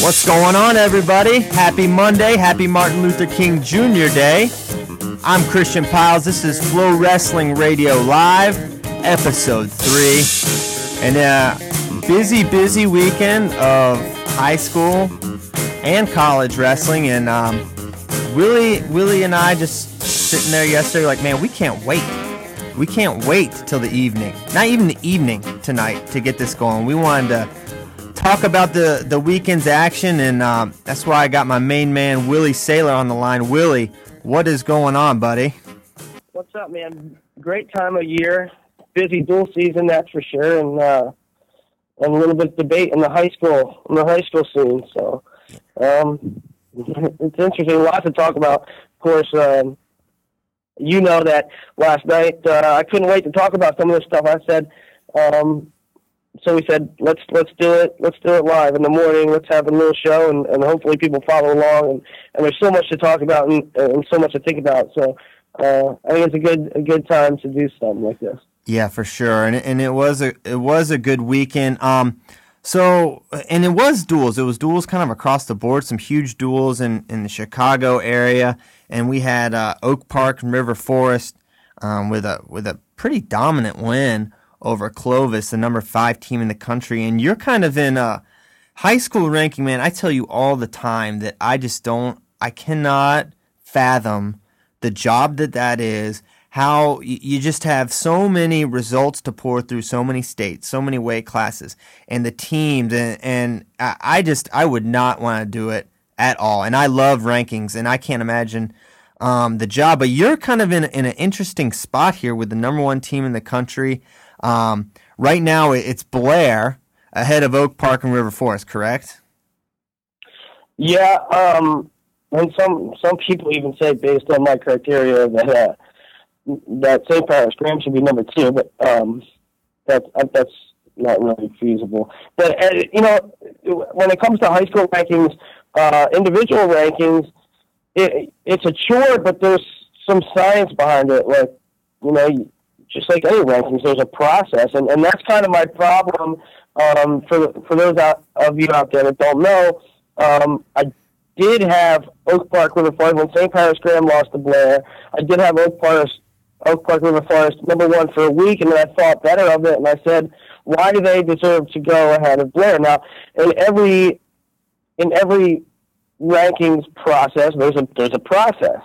What's going on, everybody? Happy Monday. Happy Martin Luther King Jr. Day. I'm Christian Pyles. This is FloWrestling Radio Live, episode three. And a busy, busy weekend of high school and college wrestling. And um, Willie, Willie and I just sitting there yesterday, like, man, we can't wait. We can't wait till the evening. Not even the evening tonight to get this going. We wanted to talk about the the weekend's action, and um, that's why I got my main man Willie Saylor, on the line. Willie, what is going on, buddy? What's up, man? Great time of year, busy dual season, that's for sure, and uh, and a little bit of debate in the high school in the high school scene. So um, it's interesting, lots to talk about. Of course, um, you know that last night uh, I couldn't wait to talk about some of this stuff. I said. Um, so we said let's let's do it let's do it live in the morning let's have a little show and, and hopefully people follow along and, and there's so much to talk about and, and so much to think about so uh, I think it's a good a good time to do something like this Yeah, for sure, and and it was a it was a good weekend. Um, so and it was duels. It was duels kind of across the board. Some huge duels in in the Chicago area, and we had uh, Oak Park and River Forest um, with a with a pretty dominant win over Clovis, the number five team in the country. And you're kind of in a high school ranking, man. I tell you all the time that I just don't, I cannot fathom the job that that is. How you just have so many results to pour through so many states, so many weight classes, and the teams, and, and I just I would not want to do it at all. And I love rankings, and I can't imagine um, the job. But you're kind of in, in an interesting spot here with the number one team in the country. Um, right now, it's Blair ahead of Oak Park and River Forest, correct? yeah um, and some some people even say based on my criteria that uh, that St. Paris Graham should be number two but um, that uh, that's not really feasible but uh, you know when it comes to high school rankings uh, individual rankings it, it's a chore, but there's some science behind it. Like, you know, just like any rankings, there's a process, and, and that's kind of my problem. Um, for for those out, of you out there that don't know, um, I did have Oak Park River Forest when St. Paris Graham lost to Blair. I did have Oak Park Oak Park River Forest number one for a week, and then I thought better of it, and I said, why do they deserve to go ahead of Blair? Now, in every in every rankings process. There's a there's a process.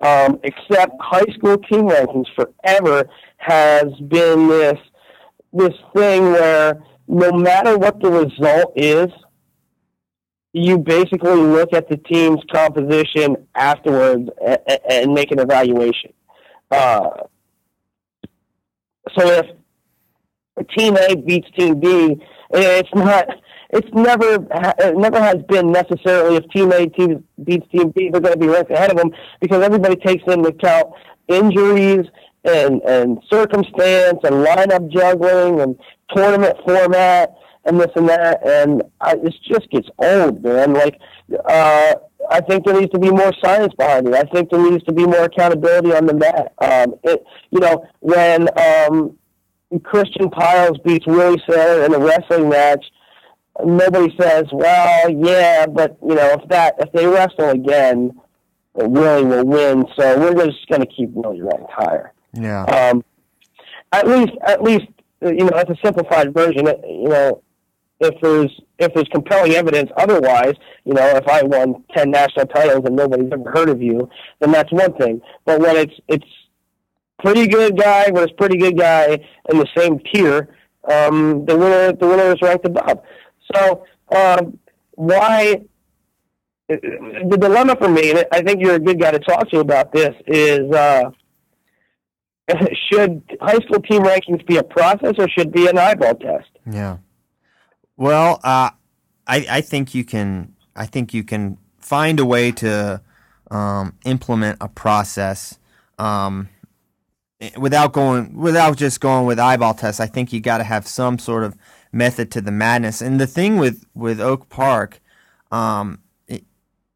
Um, except high school team rankings forever has been this this thing where no matter what the result is, you basically look at the team's composition afterwards and, and make an evaluation. Uh, so if Team A beats Team B, it's not it's never it never has been necessarily if team A team beats team B, they're going to be ranked ahead of them because everybody takes into account injuries and and circumstance and lineup juggling and tournament format and this and that, and I, this just gets old, man. Like, uh, I think there needs to be more science behind it. I think there needs to be more accountability on the mat. Um, it, you know, when um, Christian Pyles beats Willie Saylor in a wrestling match nobody says, well, yeah, but you know, if that if they wrestle again, Willie will win. So we're just going to keep Willie ranked higher. Yeah. Um, at least at least you know that's a simplified version. You know, if there's if there's compelling evidence otherwise, you know, if I won ten national titles and nobody's ever heard of you, then that's one thing. But when it's it's pretty good guy, when it's pretty good guy in the same tier, um, the winner the winner is ranked above. So um, why? The dilemma for me, and I think you're a good guy to talk to about this, is uh, should high school team rankings be a process or should be an eyeball test? Yeah. Well, uh, I I think you can I think you can find a way to um, implement a process um, without going without just going with eyeball tests. I think you got to have some sort of method to the madness. And the thing with with Oak Park, um, it,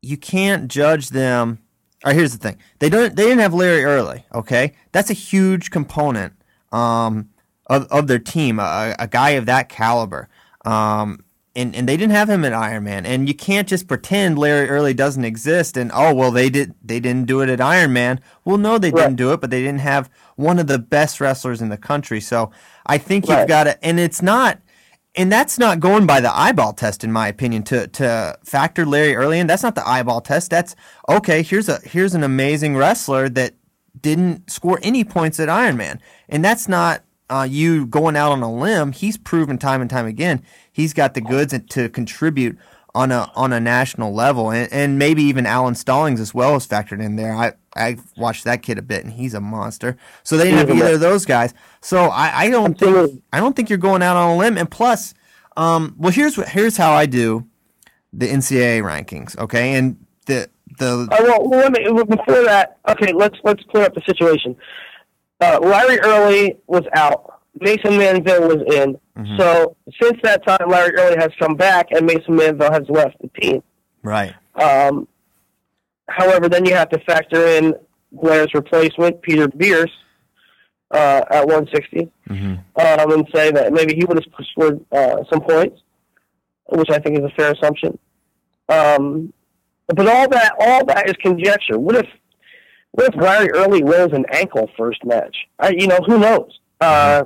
you can't judge them. All right, here's the thing: they don't they didn't have Larry Early. Okay, that's a huge component um, of of their team. A, a guy of that caliber. Um, and, and they didn't have him at Ironman. And you can't just pretend Larry Early doesn't exist and oh well they did they didn't do it at Ironman. Well no they right. didn't do it, but they didn't have one of the best wrestlers in the country. So I think right. you've got to and it's not and that's not going by the eyeball test in my opinion to to factor Larry Early in. That's not the eyeball test. That's okay, here's a here's an amazing wrestler that didn't score any points at Ironman. And that's not uh, you going out on a limb, he's proven time and time again he's got the goods to contribute on a on a national level, and, and maybe even Alan Stallings as well is factored in there. I I watched that kid a bit, and he's a monster. So they didn't have either of those guys. So I, I don't think I don't think you're going out on a limb. And plus, um, well, here's what here's how I do the NCAA rankings. Okay, and the the. Well, well, let me before that. Okay, let's let's clear up the situation. Uh, Larry Early was out. Mason Manville was in. Mm-hmm. So since that time, Larry Early has come back, and Mason Manville has left the team. Right. Um, however, then you have to factor in Blair's replacement, Peter Bierce, uh, at 160, mm-hmm. um, and say that maybe he would have scored uh, some points, which I think is a fair assumption. Um, but all that, all that is conjecture. What if, what if Larry Early rolls an ankle first match? I, you know, who knows? Uh,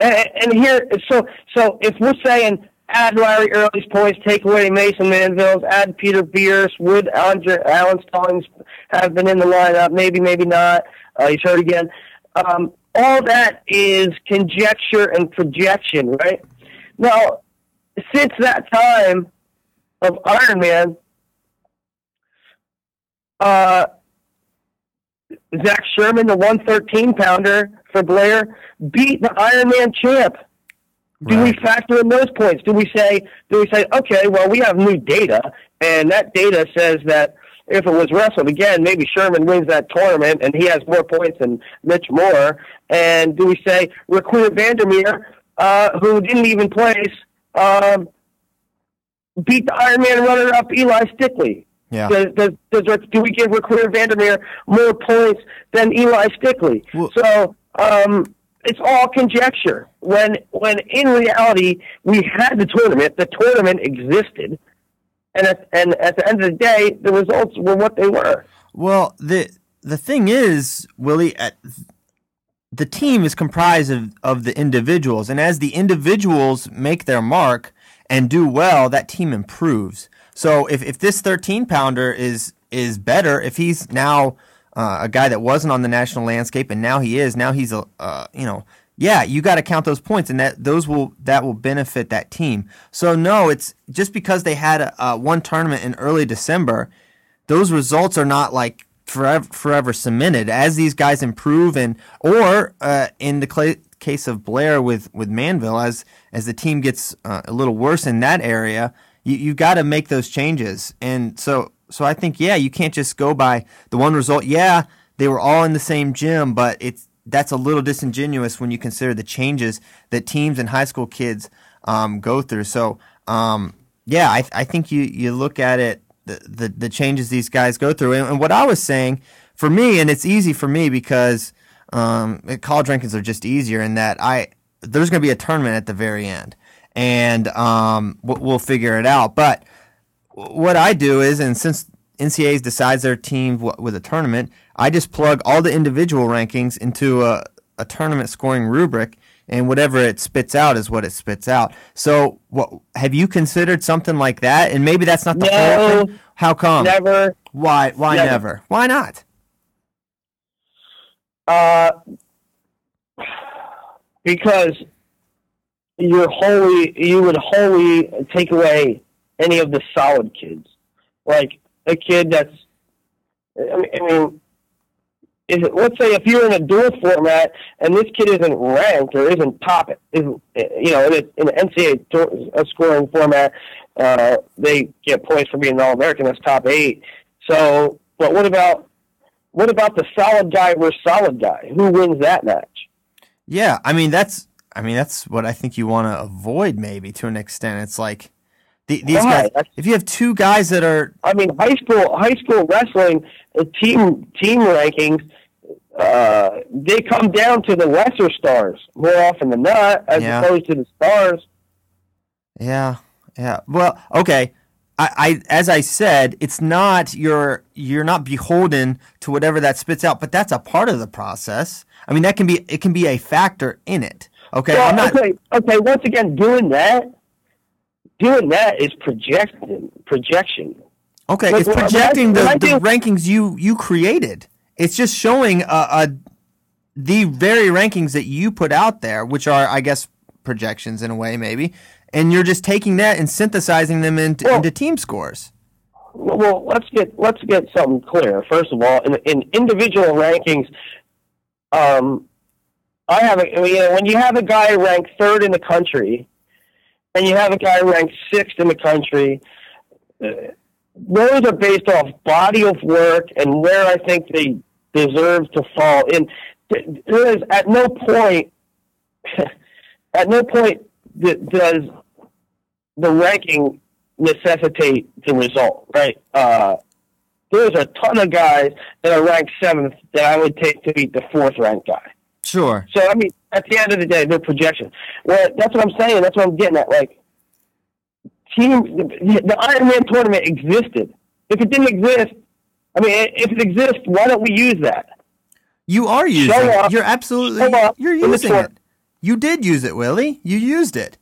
and, and here, so so if we're saying add Larry Early's points, take away Mason Manville's, add Peter Bierce, would Andre, Alan Stallings have been in the lineup? Maybe, maybe not. Uh, he's hurt again. Um, all that is conjecture and projection, right? Now, since that time of Iron Man, uh, Zach Sherman, the 113 pounder for Blair, beat the Ironman champ. Do right. we factor in those points? Do we say, do we say, okay, well, we have new data, and that data says that if it was wrestled again, maybe Sherman wins that tournament, and he has more points than Mitch Moore. And do we say Raquel Vandermeer, uh, who didn't even place, um, beat the Ironman runner-up Eli Stickley? Yeah. Does, does, does, do we give Raquel Vandermeer more points than Eli Stickley? Well, so um, it's all conjecture. When when in reality we had the tournament, the tournament existed, and at, and at the end of the day, the results were what they were. Well, the the thing is, Willie, at, the team is comprised of, of the individuals, and as the individuals make their mark and do well, that team improves. So if, if this 13 pounder is is better, if he's now uh, a guy that wasn't on the national landscape and now he is, now he's a uh, you know yeah, you got to count those points, and that those will that will benefit that team. So no, it's just because they had a, a one tournament in early December, those results are not like forever forever cemented. As these guys improve, and or uh, in the case of Blair with with Manville, as as the team gets uh, a little worse in that area, you you got to make those changes. And so so I think yeah, you can't just go by the one result. Yeah, they were all in the same gym, but it's that's a little disingenuous when you consider the changes that teams and high school kids um, go through. So um, yeah, I, I think you you look at it the, the, the changes these guys go through, and, and, what I was saying for me, and it's easy for me because um, college rankings are just easier in that I there's going to be a tournament at the very end and um, we'll figure it out. But what I do is, and since NCAA decides their team with a tournament, I just plug all the individual rankings into a a tournament scoring rubric, and whatever it spits out is what it spits out. So, what have you considered something like that? And maybe that's not the whole thing. How come? Never. Why? Why Never. never? Why not? Uh, because you're wholly, you would wholly take away any of the solid kids, like a kid that's. I mean, is let's say if you're in a dual format and this kid isn't ranked or isn't top, isn't you know in, a, in an NCAA scoring format, uh, they get points for being an All American. That's top eight. So, but what about what about the solid guy versus solid guy? Who wins that match? Yeah, I mean that's I mean that's what I think you want to avoid maybe to an extent. It's like the, these Why? guys. If you have two guys that are I mean, high school high school wrestling team team rankings. Uh, they come down to the lesser stars more often than not, as Yeah. opposed to the stars. Yeah, yeah. Well, okay. I, I as I said, it's not you're you're not beholden to whatever that spits out, but that's a part of the process. I mean, that can be it can be a factor in it. Okay, Well, I'm not. okay, okay. Once again, doing that, doing that is projecting Projection. Okay, Like, it's when I- projecting when the, I the rankings you you created. It's just showing a, a the very rankings that you put out there, which are I guess projections in a way maybe, and you're just taking that and synthesizing them into, Well- into team scores. Well, let's get let's get something clear. First of all, in, in individual rankings, um, I have a, you know, when you have a guy ranked third in the country, and you have a guy ranked sixth in the country, uh, those are based off body of work and where I think they deserve to fall. Th- There is at no point, at no point does the ranking necessitate the result, right? Uh, there's a ton of guys that are ranked seventh that I would take to beat the fourth ranked guy. Sure. So I mean, at the end of the day, they're projection. Well, that's what I'm saying. That's what I'm getting at. Like, team, the, the Ironman tournament existed. If it didn't exist, I mean, if it exists, why don't we use that? You are using Show it. You're absolutely you're using it. You did use it, Willie. You used it.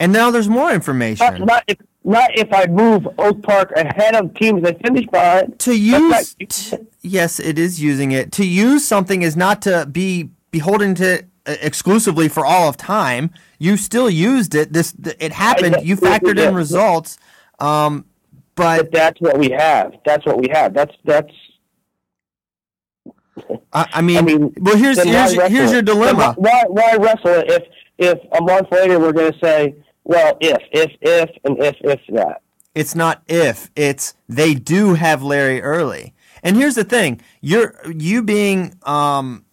And now there's more information. Not, not if not if I move Oak Park ahead of teams that finish behind. to use not- t- yes, it is using it. To use something is not to be beholden to it uh, exclusively for all of time. You still used it. This th- it happened. You factored in results. Um, but But that's what we have. That's what we have. That's that's. I, I mean, I mean, well, here's here's here's your dilemma. Why, why wrestle it if if a month later we're going to say, well, if if if and if if that. It's not if, it's they do have Larry Early. And here's the thing, you're you being um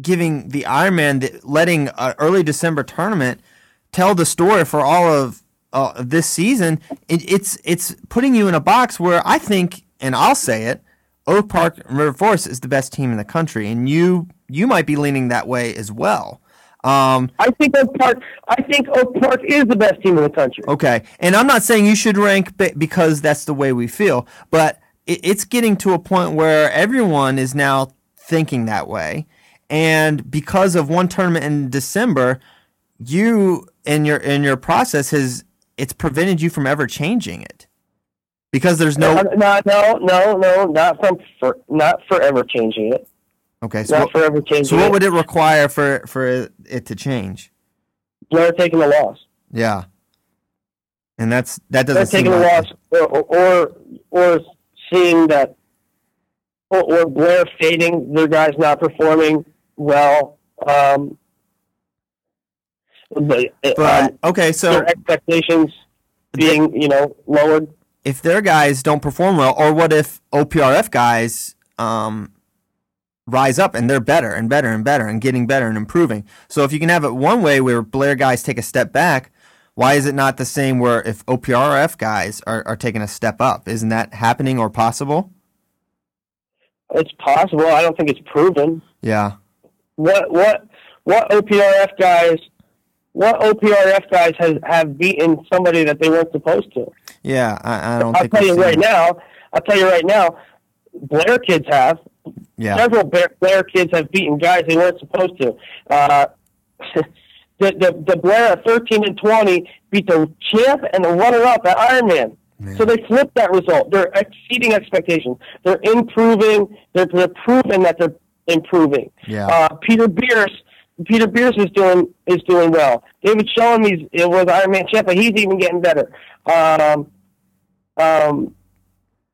giving the Ironman the, letting an early December tournament tell the story for all of uh, this season, it, it's it's putting you in a box where I think, and I'll say it, Oak Park River Forest is the best team in the country, and you you might be leaning that way as well. Um, I think Oak Park. I think Oak Park is the best team in the country. Okay, and I'm not saying you should rank be- because that's the way we feel, but it, it's getting to a point where everyone is now thinking that way, and because of one tournament in December, you in your in your process has it's prevented you from ever changing it because there's no Uh, no, no, no, no, not from for not forever changing it. okay. So Not what, forever changing so what it. would it require for for it to change? Blair taking the loss. Yeah, and that's that doesn't seem taking the like loss, or, or or seeing that, or, or Blair fading their guys not performing well. Um, the, But um, okay, so their expectations being you know lowered. if their guys don't perform well, or what if OPRF guys um, rise up and they're better and better and better and getting better and improving? So if you can have it one way where Blair guys take a step back, why is it not the same where if OPRF guys are, are taking a step up? Isn't that happening or possible? It's possible. I don't think it's proven. Yeah. What what what OPRF guys? What OPRF guys has have beaten somebody that they weren't supposed to? Yeah, I, I don't I'll think tell you right it. now. I'll tell you right now. Blair kids have. Yeah. Several Blair, Blair kids have beaten guys they weren't supposed to. Uh, the, the the Blair at 13 and 20 beat the champ and the runner-up at Ironman. So they flipped that result. They're exceeding expectations. They're improving. They're, they're proving that they're improving. Yeah. Uh, Peter Bierce, Peter Bierce is doing is doing well. David Schoen, he's it was Ironman champ, but he's even getting better. Um, um,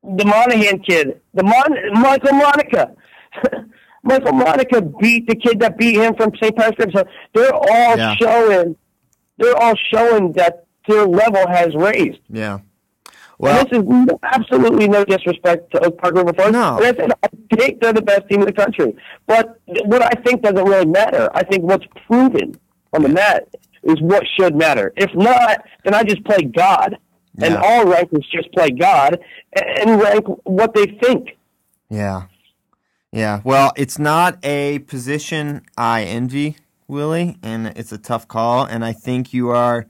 the Monahan kid, the Mon- Michael Monica. Michael Monica beat the kid that beat him from St. Patrick's. So they're all Yeah. showing. They're all showing that their level has raised. Yeah. Well, this is absolutely no disrespect to Oak Park River Forest. No. And I, said, I think they're the best team in the country. But what I think doesn't really matter. I think what's proven on the mat is what should matter. If not, then I just play God. And all rankers just play God and rank what they think. Yeah. Yeah. Well, it's not a position I envy, Willie, and it's a tough call. And I think you are,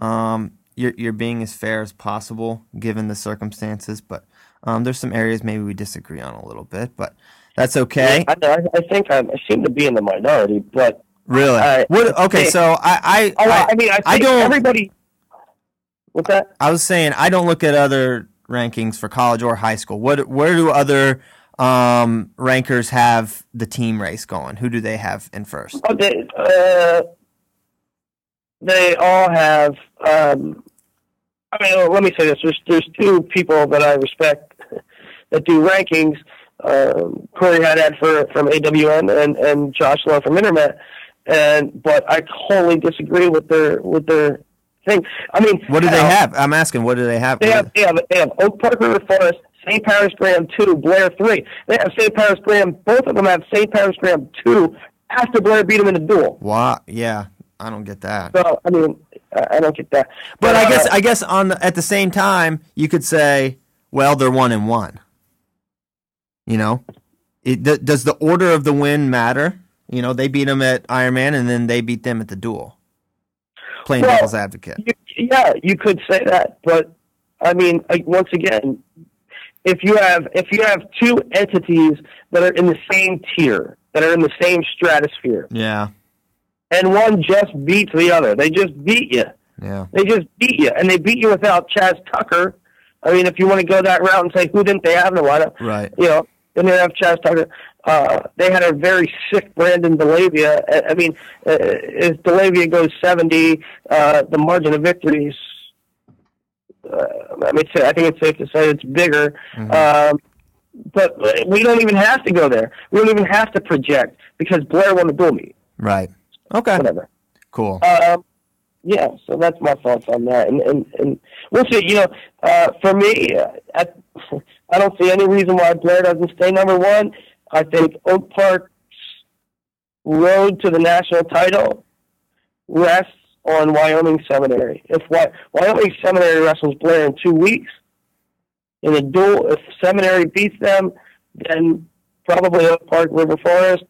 um, you're, you're being as fair as possible given the circumstances. But um, there's some areas maybe we disagree on a little bit, but that's okay. I, I, I think I'm, I seem to be in the minority, but Really? I- what, okay, so I, I, oh, I, mean, I think I don't. everybody. What's that? I was saying I don't look at other rankings for college or high school. What where do other um, rankers have the team race going? Who do they have in first? Oh, they, uh, they all have. Um, I mean, let me say this: there's there's two people that I respect that do rankings. Um, Corey Haddad for from AWN and and Josh Lowe from InterMat. And but I wholly disagree with their with their thing. I mean, What do they hell, have? I'm asking. What do they have? They have, they have, they have Oak Park River Forest, St. Paris Graham 2, Blair 3. They have St. Paris Graham, both of them have St. Paris Graham 2 after Blair beat him in the duel. Wow, Yeah, I don't get that. So, I mean, I don't get that. But I guess uh, I guess on the, at the same time you could say, well, they're one and one. You know, it, th- does the order of the win matter? You know, they beat them at Ironman and then they beat them at the duel. Playing Well, devil's advocate. you, yeah, you could say that, but I mean, like, once again, if you have if you have two entities that are in the same tier, that are in the same stratosphere, Yeah, and one just beats the other, they just beat you. yeah, They just beat you, and they beat you without Chaz Tucker. I mean, if you want to go that route and say who didn't they have in the lineup, right. you know, then they have Chaz Tucker. Uh, they had a very sick Brandon DeLavia. I- I mean, uh, if DeLavia goes 70, uh, the margin of victory is, uh, I mean, I think it's safe to say it's bigger. Um, but we don't even have to go there. We don't even have to project because Blair won the dual meet. Right. Okay. Whatever. Cool. Um, yeah, so that's my thoughts on that, and and, and we'll see. You know, uh, for me, uh, I, I don't see any reason why Blair doesn't stay number one. I think Oak Park's road to the national title rests on Wyoming Seminary. If Wy- Wyoming Seminary wrestles Blair in two weeks in a duel, if Seminary beats them, then probably Oak Park River Forest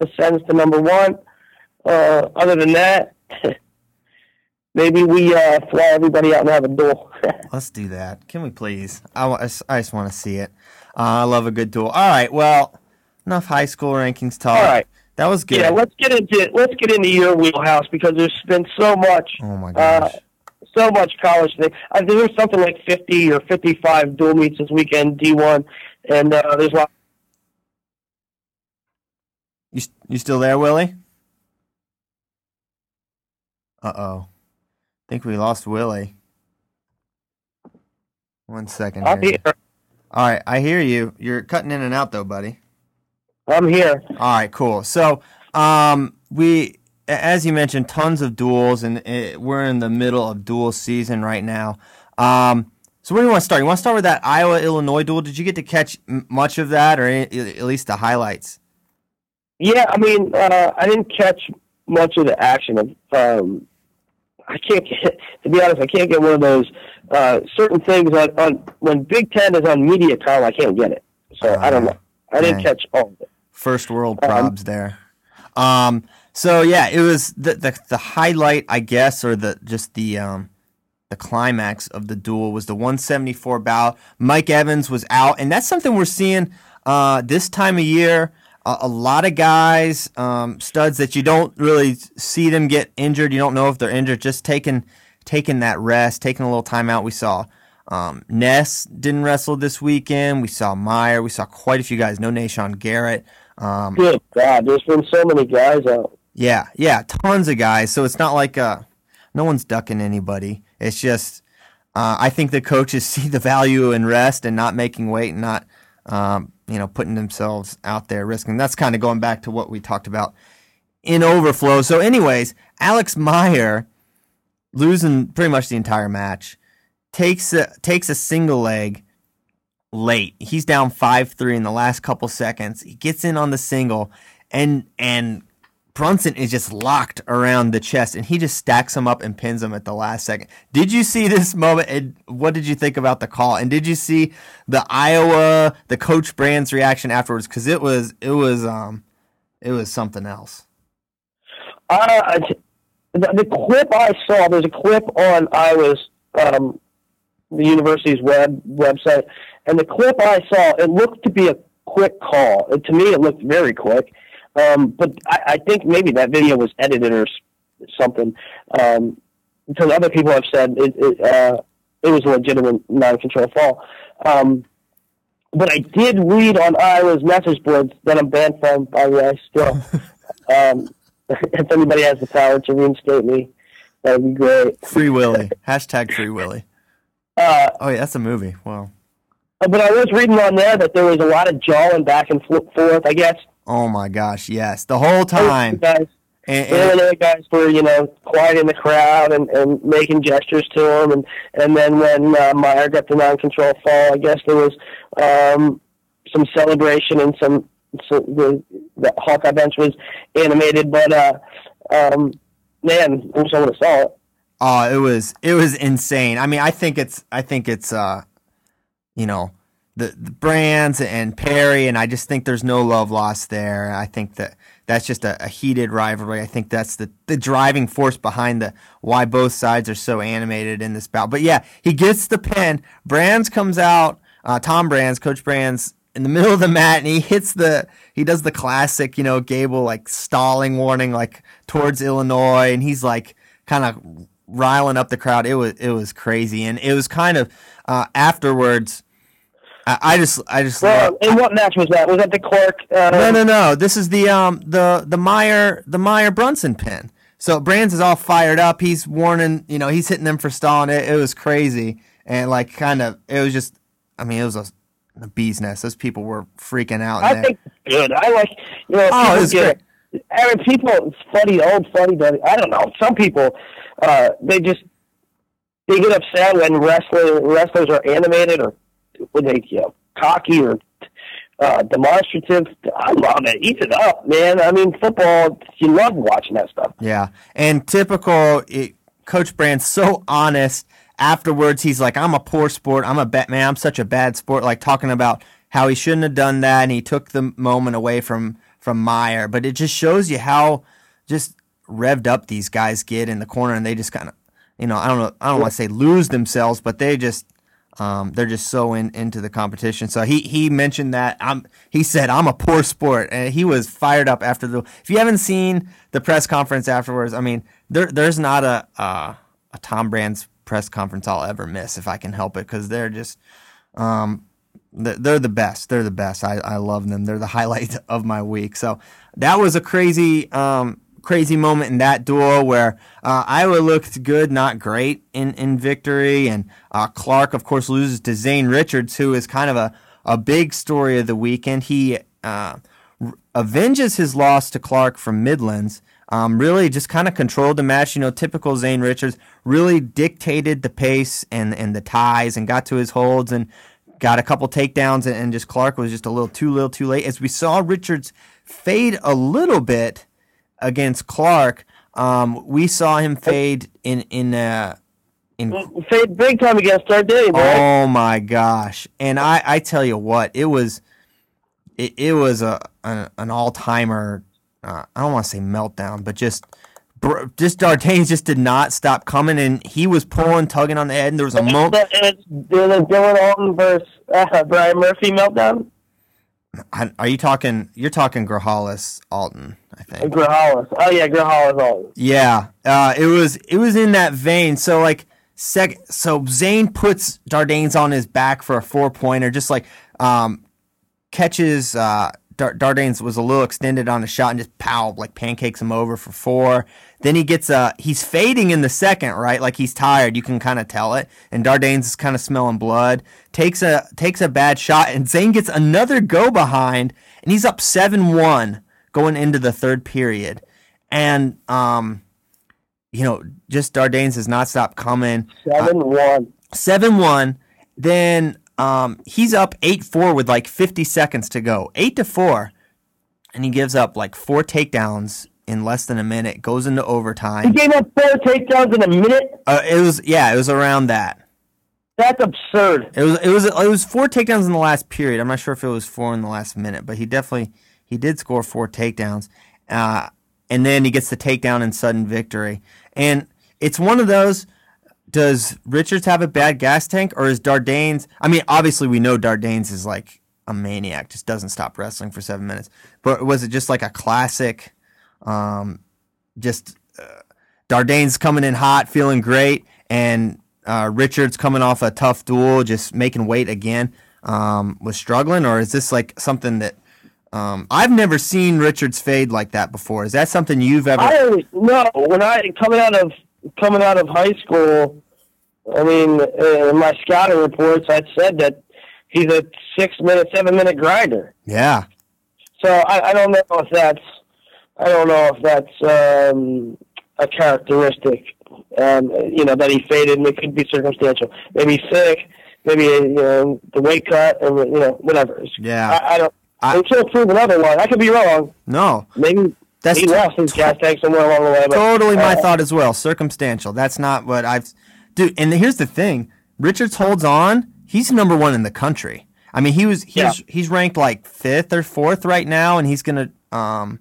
ascends to number one. Uh, other than that, maybe we uh, fly everybody out and have a duel. Let's do that. Can we please? I, wa- I just want to see it. Uh, I love a good duel. All right. Well, enough high school rankings talk. All right. That was good. yeah, let's get into let's get into your wheelhouse because there's been so much. oh my uh, gosh. so much college thing. I think there's something like 50 or 55 dual meets this weekend, D1, and uh, there's a lot. you you still there, Willie? Uh oh. I think we lost Willie. One second. I'm here. here. All right, I hear you. You're cutting in and out though, buddy. I'm here. All right, cool. So, um, we, as you mentioned, tons of duels, and uh, we're in the middle of duel season right now. Um, so where do you want to start? You want to start with that Iowa Illinois duel? Did you get to catch m- much of that, or a- at least the highlights? Yeah, I mean, uh, I didn't catch much of the action. Of, um, I can't get, to be honest, I can't get one of those uh, certain things on, on when Big Ten is on MediaCom. I can't get it, so I don't know. I didn't Dang. catch all of it. First world probs there. Um, so yeah, it was the, the the highlight, I guess, or the just the um, the climax of the duel was the 174 bout. Mike Evans was out, and that's something we're seeing uh, this time of year. A, a lot of guys, um, studs that you don't really see them get injured. You don't know if they're injured. Just taking taking that rest, taking a little time out. We saw um, Ness didn't wrestle this weekend. We saw Meyer. We saw quite a few guys. No Nahshon Garrett. Um, Good God, there's been so many guys out. yeah, yeah, tons of guys. So it's not like uh, no one's ducking anybody. It's just uh, I think the coaches see the value in rest and not making weight and not um, you know putting themselves out there risking. That's kind of going back to what we talked about in overflow. So, anyways, Alex Meyer losing pretty much the entire match takes a, takes a single leg late. He's down five three in the last couple seconds. He gets in on the single, and and Brunson is just locked around the chest, and he just stacks him up and pins him at the last second. Did you see this moment? And what did you think about the call? And did you see the Iowa, the Coach Brand's reaction afterwards? Because it was it was um it was something else. Uh, the, the clip I saw, there's a clip on Iowa's um, the university's web website, and the clip I saw, it looked to be a quick call. It, to me, it looked very quick. Um, but I, I think maybe that video was edited or something. Um, because other people have said it, it, uh, it was a legitimate non-control fall. Um, but I did read on Iowa's message boards that I'm banned from, by the way, still. um, if anybody has the power to reinstate me, that would be great. Free Willy. Hashtag Free Willy. Uh, Oh yeah, that's a movie. Wow. but I was reading on there that there was a lot of jawing back and forth. I guess Oh my gosh, yes. The whole time. guys, And, the and- other guys were you know quieting the crowd and, and making gestures to him, and and then when uh, Meyer got the non-control fall, I guess there was um, some celebration and some. So the the Hawkeye bench was animated, but uh, um, man, I wish I would have saw it. Oh, it was it was insane. I mean, I think it's I think it's uh, you know, the, the brands and Perry, and I just think there's no love lost there. I think that that's just a, a heated rivalry. I think that's the the driving force behind the why both sides are so animated in this bout. But yeah, he gets the pin. Brands comes out. Uh, Tom Brands, Coach Brands, in the middle of the mat, and he hits the he does the classic, you know, Gable like stalling warning like towards Illinois, and he's like kind of riling up the crowd. It was it was crazy, and it was kind of uh, afterwards. I, I just I just Well, love- and what match was that? Was that the Clark? Uh, no no no. This is the um the the Meyer the Meyer Brunson pin. So Brands is all fired up. He's warning, you know, he's hitting them for stalling. It, it was crazy, and like kind of it was just. I mean, it was a, a bee's nest. Those people were freaking out. I there. think it's good. I like you know Oh, people it's get. I mean, people it's funny, old funny, but I don't know. Some people, uh, they just they get upset when wrestling wrestlers are animated or when they you know cocky or uh, demonstrative. I love it. Eat it up, man. I mean, football. You love watching that stuff. Yeah, and typical it, Coach Brand's so honest. Afterwards, he's like, "I'm a poor sport. I'm a bad man. I'm such a bad sport." Like talking about how he shouldn't have done that, and he took the moment away from from Meyer. But it just shows you how just revved up these guys get in the corner, and they just kind of, you know, I don't know, I don't want to say lose themselves, but they just. Um, they're just so in, into the competition. So he, he mentioned that I'm, he said, I'm a poor sport. And he was fired up after the, if you haven't seen the press conference afterwards, I mean, there, there's not a, a Tom Brands press conference I'll ever miss if I can help it. Cause they're just, um, they're the best. They're the best. I, I love them. They're the highlight of my week. So that was a crazy, um, crazy moment in that duel where uh, Iowa looked good, not great in, in victory. And uh, Clark, of course, loses to Zane Richards, who is kind of a, a big story of the weekend. He uh, avenges his loss to Clark from Midlands. Um, really just kind of controlled the match. You know, typical Zane Richards really dictated the pace and, and the ties and got to his holds and got a couple takedowns and, and just Clark was just a little too little too late. As we saw Richards fade a little bit against Clark, um, we saw him fade in in uh, in Fade big time against our day, man. Oh my gosh! And I, I tell you what, it was, it, it was a an, an all timer. Uh, I don't want to say meltdown, but just, just Dardanes just did not stop coming, and he was pulling, tugging on the head, and there was a moment. It's the Dylan Alton versus uh, Brian Murphy meltdown. I, are you talking? You're talking Grahalis Alton, I think. Grahalis. Oh yeah, Grahalis Alton. Yeah, uh, it was it was in that vein. So like sec, so Zane puts Dardanes on his back for a four pointer, just like um, catches uh, Dar- Dardanes was a little extended on a shot and just pow like pancakes him over for four. Then he gets uh he's fading in the second, right? Like he's tired. You can kind of tell it. And Dardanes is kind of smelling blood. Takes a takes a bad shot, and Zane gets another go behind, and he's up seven one going into the third period. And um, you know, just Dardanes has not stopped coming. Seven one. Seven one. Then um, he's up eight four with like fifty seconds to go. Eight to four, and he gives up like four takedowns in less than a minute. Goes into overtime. He gave up four takedowns in a minute. Uh, it was yeah, it was around that. That's absurd. It was it was it was four takedowns in the last period. I'm not sure if it was four in the last minute, but he definitely he did score four takedowns. Uh, and then he gets the takedown in sudden victory. And it's one of those. Does Richards have a bad gas tank, or is Dardanes? I mean, obviously we know Dardanes is like a maniac, just doesn't stop wrestling for seven minutes. But was it just like a classic? Um, just uh, Dardane's coming in hot, feeling great, and uh, Richards coming off a tough duel, just making weight again, um, was struggling, or is this like something that um, I've never seen Richards fade like that before? Is that something you've ever? I no when I coming out of coming out of high school. I mean, in my scouting reports, I said that he's a six minute, seven minute grinder. yeah, So I, I don't know if that's I don't know if that's um, a characteristic. Um, you know that he faded, and it could be circumstantial. Maybe he's sick. Maybe you know the weight cut, or you know whatever. Yeah. I, I don't. I- until proven otherwise, I could be wrong. no, Maybe That's he t- lost his gas tank somewhere along the way. But, totally my uh, thought as well. Circumstantial. That's not what I've. Dude, and here's the thing: Richards holds on. He's number one in the country. I mean, he was he's Yeah. he's ranked like fifth or fourth right now, and he's gonna um,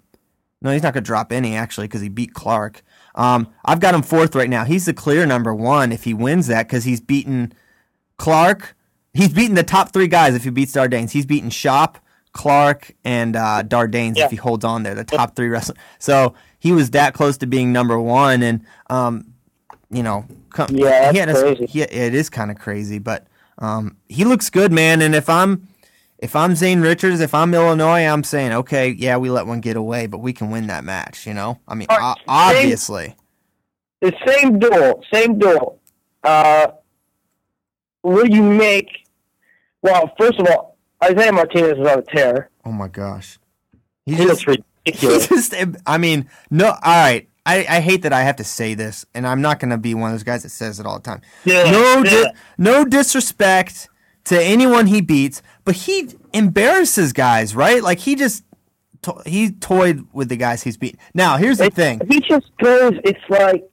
no, he's not gonna drop any actually because he beat Clark. Um, I've got him fourth right now. He's the clear number one if he wins that because he's beaten Clark. He's beaten the top three guys if he beats Dardanes. He's beaten Shop, Clark, and uh, Dardanes Yeah. if he holds on there, the top three wrestlers. So he was that close to being number one, and um, you know, come, Yeah, he a- he- it is kind of crazy, but um, he looks good, man. And if I'm if I'm Zane Richards, if I'm Illinois, I'm saying, okay, yeah, we let one get away, but we can win that match. You know, I mean, o- right, Zane- obviously, the same duel, same duel. Uh, will you make? Well, first of all, Isaiah Martinez is on a tear. oh my gosh, he's He looks just, he ridiculous. just, I mean, no, all right. I, I hate that I have to say this, and I'm not going to be one of those guys that says it all the time. Yeah, no, di- no disrespect to anyone he beats, but he embarrasses guys, right? Like he just to- he toyed with the guys he's beaten. Now, here's the It- thing. He just goes. It's like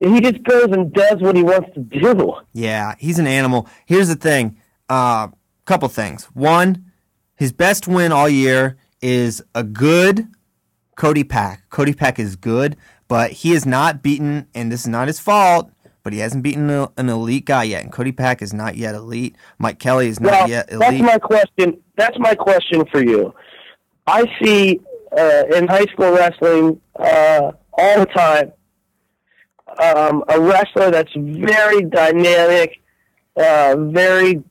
he just goes and does what he wants to do. Yeah, he's an animal. Here's the thing. Uh, couple things. One, his best win all year is a good Cody Pack. Cody Pack is good, but he has not beaten, and this is not his fault. But he hasn't beaten a- an elite guy yet, and Cody Pack is not yet elite. Mike Kelly is not Well, yet that's elite. my question. That's my question for you. I see uh, in high school wrestling uh, all the time um, a wrestler that's very dynamic, uh, very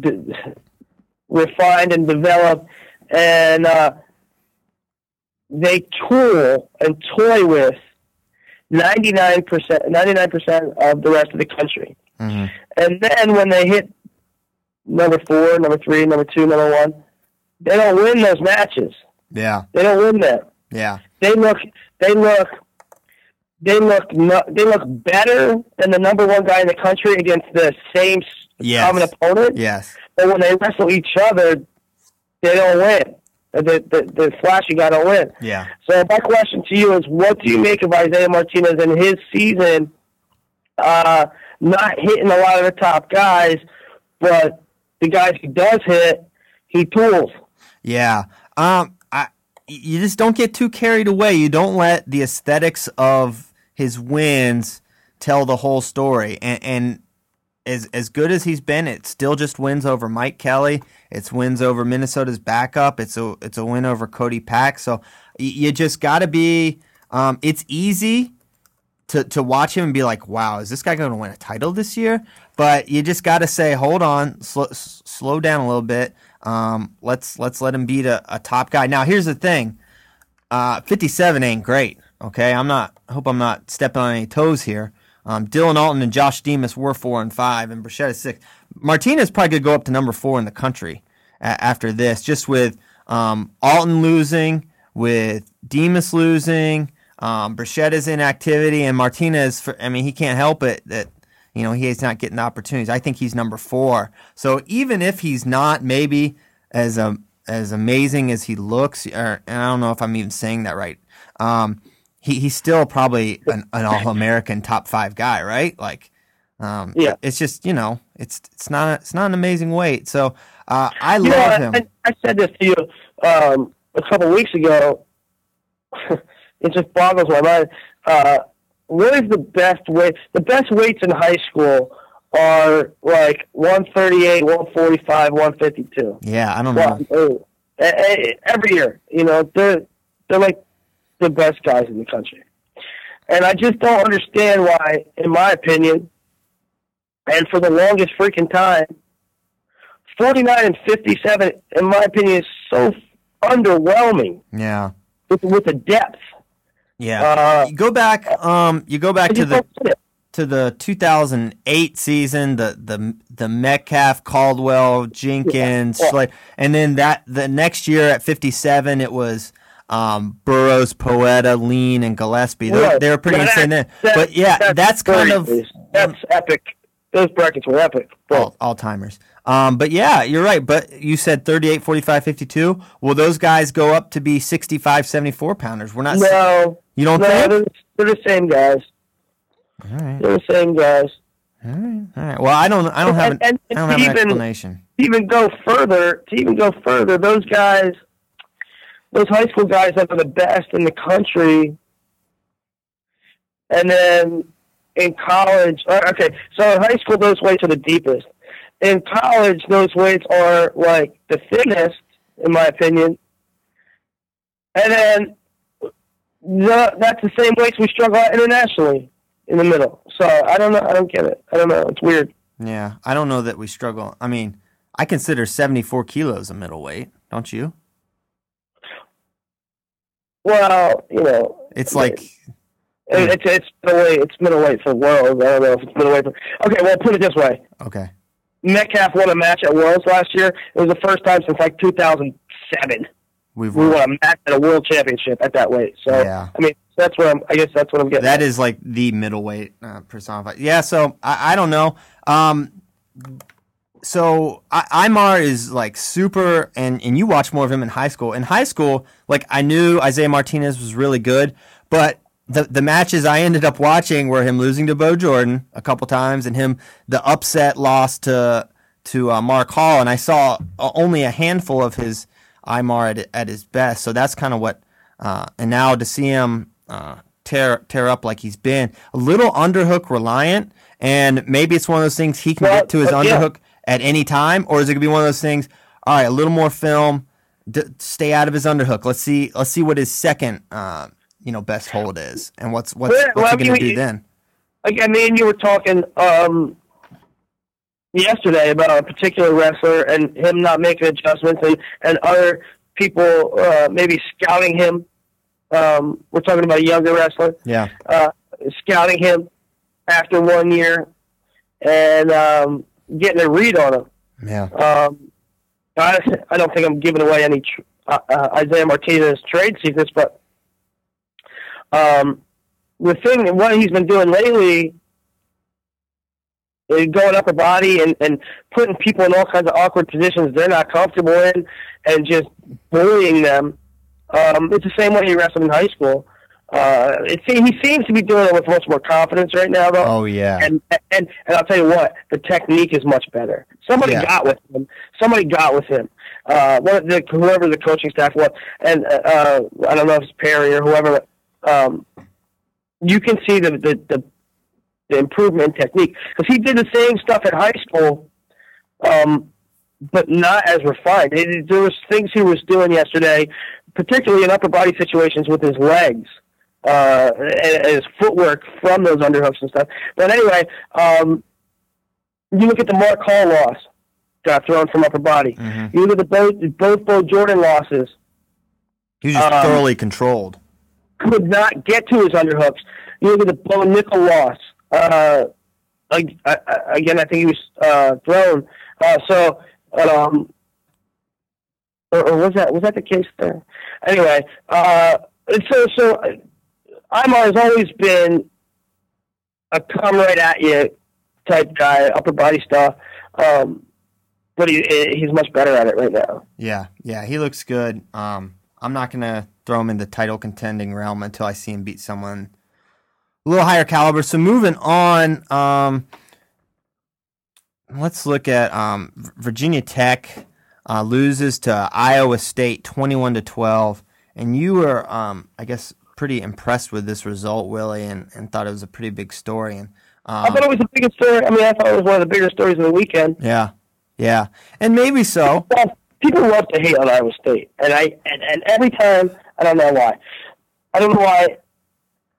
d- refined and developed, and uh, they tool and toy with 99%, 99% of the rest of the country. Mhm. And then when they hit number four, number three, number two, number one, they don't win those matches. Yeah, They don't win them. yeah, They look, they look, they look, no, they look better than the number one guy in the country against the same Yes. common opponent. yes, But when they wrestle each other, they don't win. The, the, the flashy guy don't win. yeah. So my question to you is, what do you make of Isaiah Martinez and his season? Uh, not hitting a lot of the top guys, but the guys he does hit, he tools. Yeah. Um, I, you just don't get too carried away. You don't let the aesthetics of his wins tell the whole story. And, and as as good as he's been, it still just wins over Mike Kelly. It's wins over Minnesota's backup. It's a it's a win over Cody Pack. So you just got to be. Um, it's easy to to watch him and be like, wow, is this guy going to win a title this year? But you just got to say, hold on, slow, slow down a little bit. Um, let's let's let him beat a, a top guy. Now here's the thing, uh, 57 ain't great. Okay, I'm not. I hope I'm not stepping on any toes here. Um, Dylan Alton and Josh Demas were four and five, and Burchett is six. Martinez probably could go up to number four in the country a- after this, just with um, Alton losing, with Demas losing, um, Burchetta's inactivity, and Martinez. For, I mean, he can't help it that you know he's not getting opportunities. I think he's number four. So even if he's not maybe as a um, as amazing as he looks, or, and I don't know if I'm even saying that right. Um, he, he's still probably an, an all American top five guy, right? Like, um, yeah, it's just you know, it's it's not a, it's not an amazing weight. So uh, I you love know, him. I, I, said this to you um, a couple weeks ago. it just boggles my mind. Uh, what is the best weight? The best weights in high school are like 138, 145, 152. Yeah, I don't know. Well, every year, you know, they're they're like the best guys in the country. And I just don't understand why, in my opinion, and for the longest freaking time, 49 and 57, in my opinion, is so underwhelming. Yeah. With, with the depth. Yeah. Uh, you go back. Um, you go back to the to the 2008 season. The the the Metcalf, Caldwell, Jenkins, yeah. like, and then that the next year at 57, it was um, Burroughs, Poeta, Lean, and Gillespie. They're, right. they're pretty insane then. But yeah, that's, that's kind of that's epic. Those brackets were epic. All, all timers. Um, but yeah, you're right. But you said 38, 45, 52. Will those guys go up to be 65, 74 pounders? We're not. No. You don't no, think? They're, they're the same guys. All right. They're the same guys. All right. All right. Well, I don't. I don't have an, and, and I don't have even, an explanation. even go further, to even go further, those guys those high school guys that are the best in the country. And then in college, uh, okay, so in high school, those weights are the deepest. In college, those weights are like the thinnest, in my opinion. And then the, that's the same weights we struggle at internationally in the middle. So I don't know. I don't get it. I don't know. It's weird. Yeah, I don't know that we struggle. I mean, I consider 74 kilos a middleweight, don't you? Well, you know, it's like it, it's it's middleweight. It's middleweight for Worlds. I don't know if it's middleweight for. Okay, well, put it this way. Okay. Metcalf won a match at Worlds last year. It was the first time since like 2007. We've we won a match at a World Championship at that weight. So yeah. I mean, that's what I'm. I guess that's what I'm getting. That at. is like the middleweight uh, personified. Yeah. So I, I don't know. Um, so I, Imar is like super, and and you watch more of him in high school. In high school, like I knew Isaiah Martinez was really good, but the the matches I ended up watching were him losing to Bo Jordan a couple times, and him the upset loss to to uh, Mark Hall, and I saw uh, only a handful of his Imar at, at his best. So that's kind of what. Uh, and now to see him uh, tear tear up like he's been a little underhook reliant, and maybe it's one of those things he can well, get to his underhook at any time, or is it gonna be one of those things? All right, a little more film, d- stay out of his underhook. Let's see. Let's see what his second, uh, you know, best hold is, and what's what's, well, what's well, he gonna do then? Again, me and you were talking um, yesterday about a particular wrestler and him not making adjustments, and and other people uh, maybe scouting him. Um, we're talking about a younger wrestler. Yeah. Uh, scouting him after one year, and um, getting a read on him. Yeah. Um, I, I don't think I'm giving away any tr- uh, uh, Isaiah Martinez trade secrets, but um, the thing, what he's been doing lately is going upper body and, and putting people in all kinds of awkward positions they're not comfortable in and just bullying them. Um, it's the same way he wrestled in high school. Uh, it he seems to be doing it with much more confidence right now, though. Oh yeah. And and and I'll tell you what, the technique is much better. Somebody yeah. got with him. Somebody got with him. Uh, one the, whoever the coaching staff was, and uh, I don't know if it's Perry or whoever. Um, you can see the the the, the improvement in technique because he did the same stuff at high school, um, but not as refined. It, there was things he was doing yesterday, particularly in upper body situations with his legs. Uh, his footwork from those underhooks and stuff. But anyway, um, you look at the Mark Hall loss, got thrown from upper body. Mm-hmm. You look at the both both Bo Jordan losses, He was just Um, thoroughly controlled. could not get to his underhooks. You look at the Bo Nickal loss. Uh, ag- I- I- again, I think he was uh, thrown. Uh, so, um, or, or was that was that the case there? Anyway, uh, so so has always been a come right at you type guy, upper body stuff. Um, but he he's much better at it right now. Yeah, yeah, he looks good. Um, I'm not gonna throw him in the title contending realm until I see him beat someone a little higher caliber. So moving on, um, let's look at um, Virginia Tech uh, loses to Iowa State 21 to 12, and you were, um, I guess, pretty impressed with this result, Willie, and, and thought it was a pretty big story. And I um, thought it was the biggest story. I mean, I thought it was one of the bigger stories of the weekend. yeah, yeah, and maybe so. People love to hate on Iowa State, and I and, and every time I don't know why. I don't know why.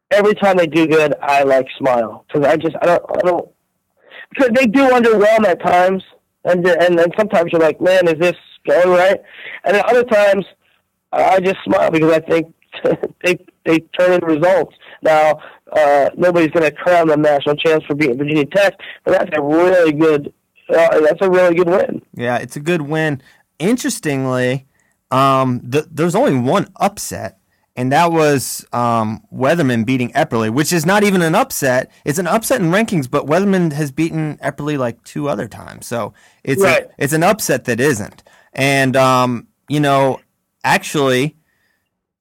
Every time they do good, I like smile because I just I don't I don't because they do underwhelm at times, and and then sometimes you're like, man, is this going right? And then other times, I just smile because I think they they turn in results. Now, uh, nobody's going to crown them national champs for beating Virginia Tech, but that's a really good. Uh, that's a really good win. Yeah, it's a good win. Interestingly, um, th- there's only one upset, and that was um, Weatherman beating Epperly, which is not even an upset. It's an upset in rankings, but Weatherman has beaten Epperly like two other times, so it's Right. a, it's an upset that isn't. And um, you know, actually,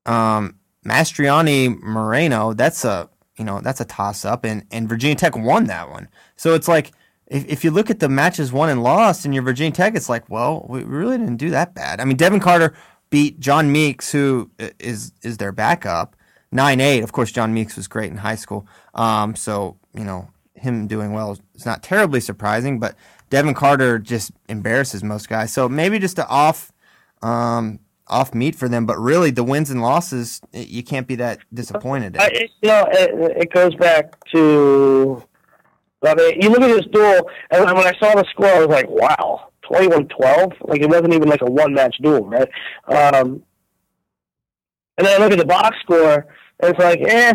um, Mastriani Moreno, that's a you know that's a toss up, and and Virginia Tech won that one. So it's like if, if you look at the matches won and lost, in you're Virginia Tech, it's like well we really didn't do that bad. I mean Devin Carter beat John Meeks, who is is is their backup, nine eight. Of course, John Meeks was great in high school, um, so you know him doing well is not terribly surprising, but Devin Carter just embarrasses most guys. So maybe just a off um, off meet for them, but really the wins and losses you can't be that disappointed. I, In. it, it, it goes back to. I mean, you look at this duel, and when I saw the score, I was like, "Wow, 21-12? Like it wasn't even like a one-match duel, right?" Um, and then I look at the box score, and it's like, "Eh,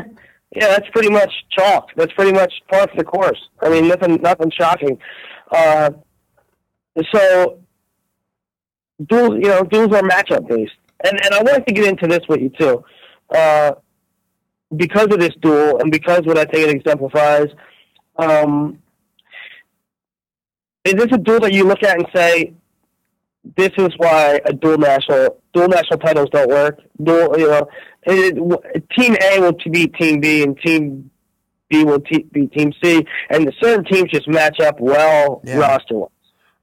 yeah, that's pretty much chalk. That's pretty much part of the course. I mean, nothing, nothing shocking." Uh, so duels, you know, duels are matchup based, and and I wanted to get into this with you too, uh, because of this duel and because what I think it exemplifies. Um, is this a duel that you look at and say, this is why a dual national dual national titles don't work? Dual, you know, it, team A will beat team B and team B will t- beat team C, and the certain teams just match up well Yeah. roster wise.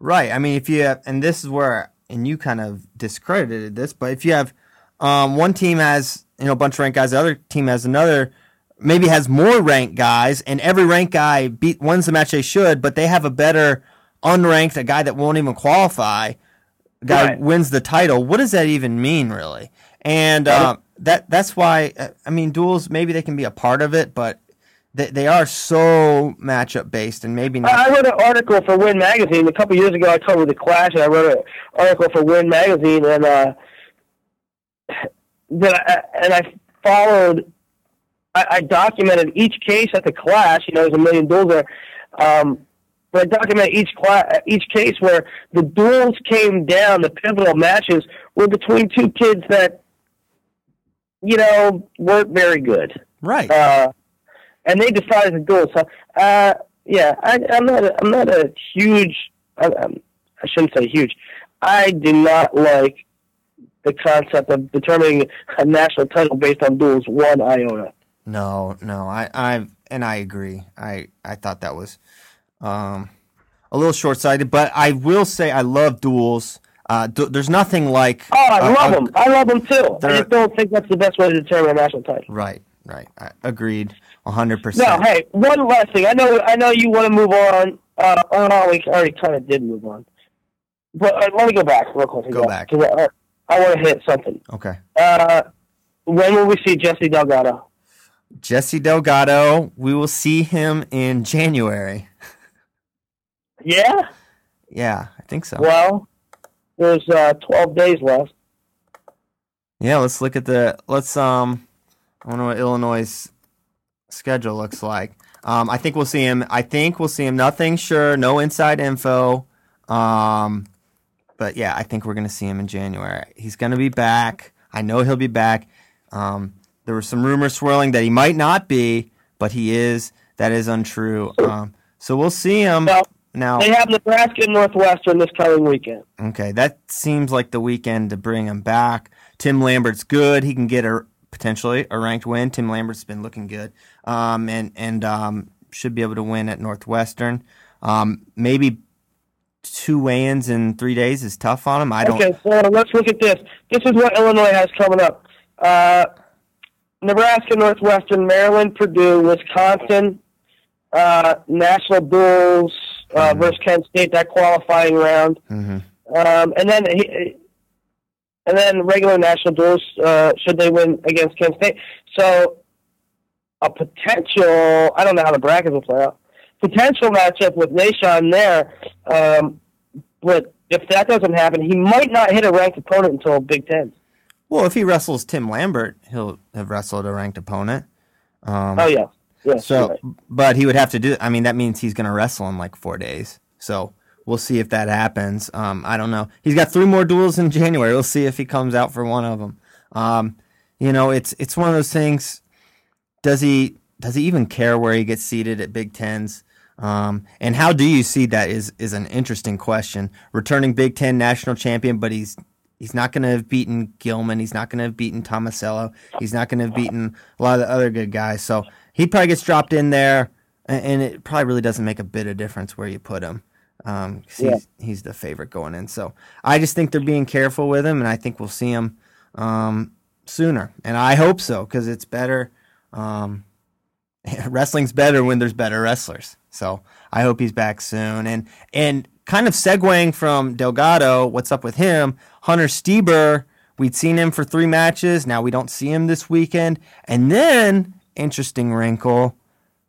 Right. I mean, if you have, and this is where, and you kind of discredited this, but if you have um, one team has you know a bunch of ranked guys, the other team has another, maybe has more ranked guys, and every ranked guy beat wins the match they should, but they have a better unranked, a guy that won't even qualify, guy Right. wins the title. What does that even mean, really? And uh, that that's why I mean, duels maybe they can be a part of it, but they, they are so matchup based, and maybe not. I wrote an article for Win Magazine a couple years ago. I covered the Clash, and I wrote an article for Win Magazine, and uh, that I, and I followed. I, I documented each case at the Clash. You know, there's a million duels there. Um, but I documented each cla- each case where the duels came down. The pivotal matches were between two kids that, you know, weren't very good right. uh, and they decided to do it. So, uh, yeah, I, I'm not. A, I'm not a huge. I, I'm, shouldn't say huge. I do not like the concept of determining a national title based on duels one iota. No, no, I, I, and I agree. I, I thought that was, um, a little short-sighted, but I will say I love duels. Uh, du- there's nothing like. Oh, I uh, love uh, them. I love them too. I just don't think that's the best way to determine a national title. Right, right. I agreed hundred No, hey, one last thing. I know, I know you want to move on. Uh, oh no, we already kind of did move on. But uh, let me go back real quick. Go back. I, I want to hit something. Okay. Uh, when will we see Jesse Delgado? Jesse Delgado, we will see him in January. Yeah. Yeah, I think so. Well, there's uh, 12 days left. Yeah, let's look at the let's um I wonder what Illinois' schedule looks like. Um I think we'll see him I think we'll see him nothing sure, no inside info. Um but yeah, I think we're gonna see him in January. He's gonna be back. I know he'll be back. Um there were some rumors swirling that he might not be, but he is. That is untrue. Um so we'll see him Well, now. They have Nebraska and Northwestern this coming weekend. Okay, that seems like the weekend to bring him back. Tim Lambert's good. He can get a potentially a ranked win. Tim Lambert's been looking good, um, and and um, should be able to win at Northwestern. Um, maybe two weigh-ins in three days is tough on him. I don't. Okay, so let's look at this. This is what Illinois has coming up. Uh, Nebraska, Northwestern, Maryland, Purdue, Wisconsin, uh, national Bulls uh, Mhm. versus Kent State that qualifying round, Mhm. um, and then he, and then regular national duels uh, should they win against Kent State. So a potential I don't know how the brackets will play out. Potential matchup with Nashon there, um, but if that doesn't happen, he might not hit a ranked opponent until Big Ten. Well, if he wrestles Tim Lambert, he'll have wrestled a ranked opponent. Um, Oh yeah, yes. So, right. but he would have to do. I mean, that means he's going to wrestle in like four days. So we'll see if that happens. Um, I don't know. He's got three more duels in January. We'll see if he comes out for one of them. Um, you know, it's it's one of those things. Does he does he even care where he gets seated at Big Tens? Um, and how do you see that is is an interesting question. Returning Big Ten national champion, but he's he's not going to have beaten Gilman. He's not going to have beaten Tomasello. He's not going to have beaten a lot of the other good guys. So he probably gets dropped in there, a- and it probably really doesn't make a bit of difference where you put him. Um, Yeah. he's, he's the favorite going in. So I just think they're being careful with him, and I think we'll see him um, sooner. And I hope so because it's better. Um, wrestling's better when there's better wrestlers. So I hope he's back soon. And and kind of segueing from Delgado, what's up with him? Hunter Stieber, we'd seen him for three matches. Now we don't see him this weekend. And then interesting wrinkle,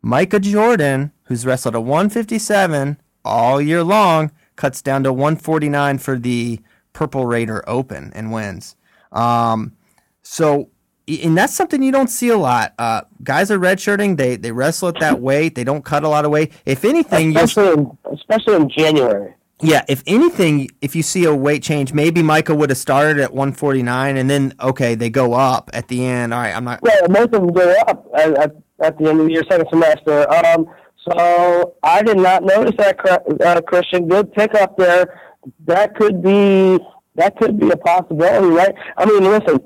Micah Jordan, who's wrestled a 157 all year long, cuts down to 149 for the Purple Raider Open and wins. Um, so, and that's something you don't see a lot. Uh, guys are redshirting. They they wrestle at that weight. They don't cut a lot of weight. If anything, especially in, especially in January. yeah, if anything, if you see a weight change, maybe Micah would have started at 149 and then, okay, they go up at the end. All right, I'm not. Well, most of them go up at, at, at the end of your second semester. Um, so I did not notice that, uh, Christian. Good pickup there. That could be that could be a possibility, right? I mean, listen,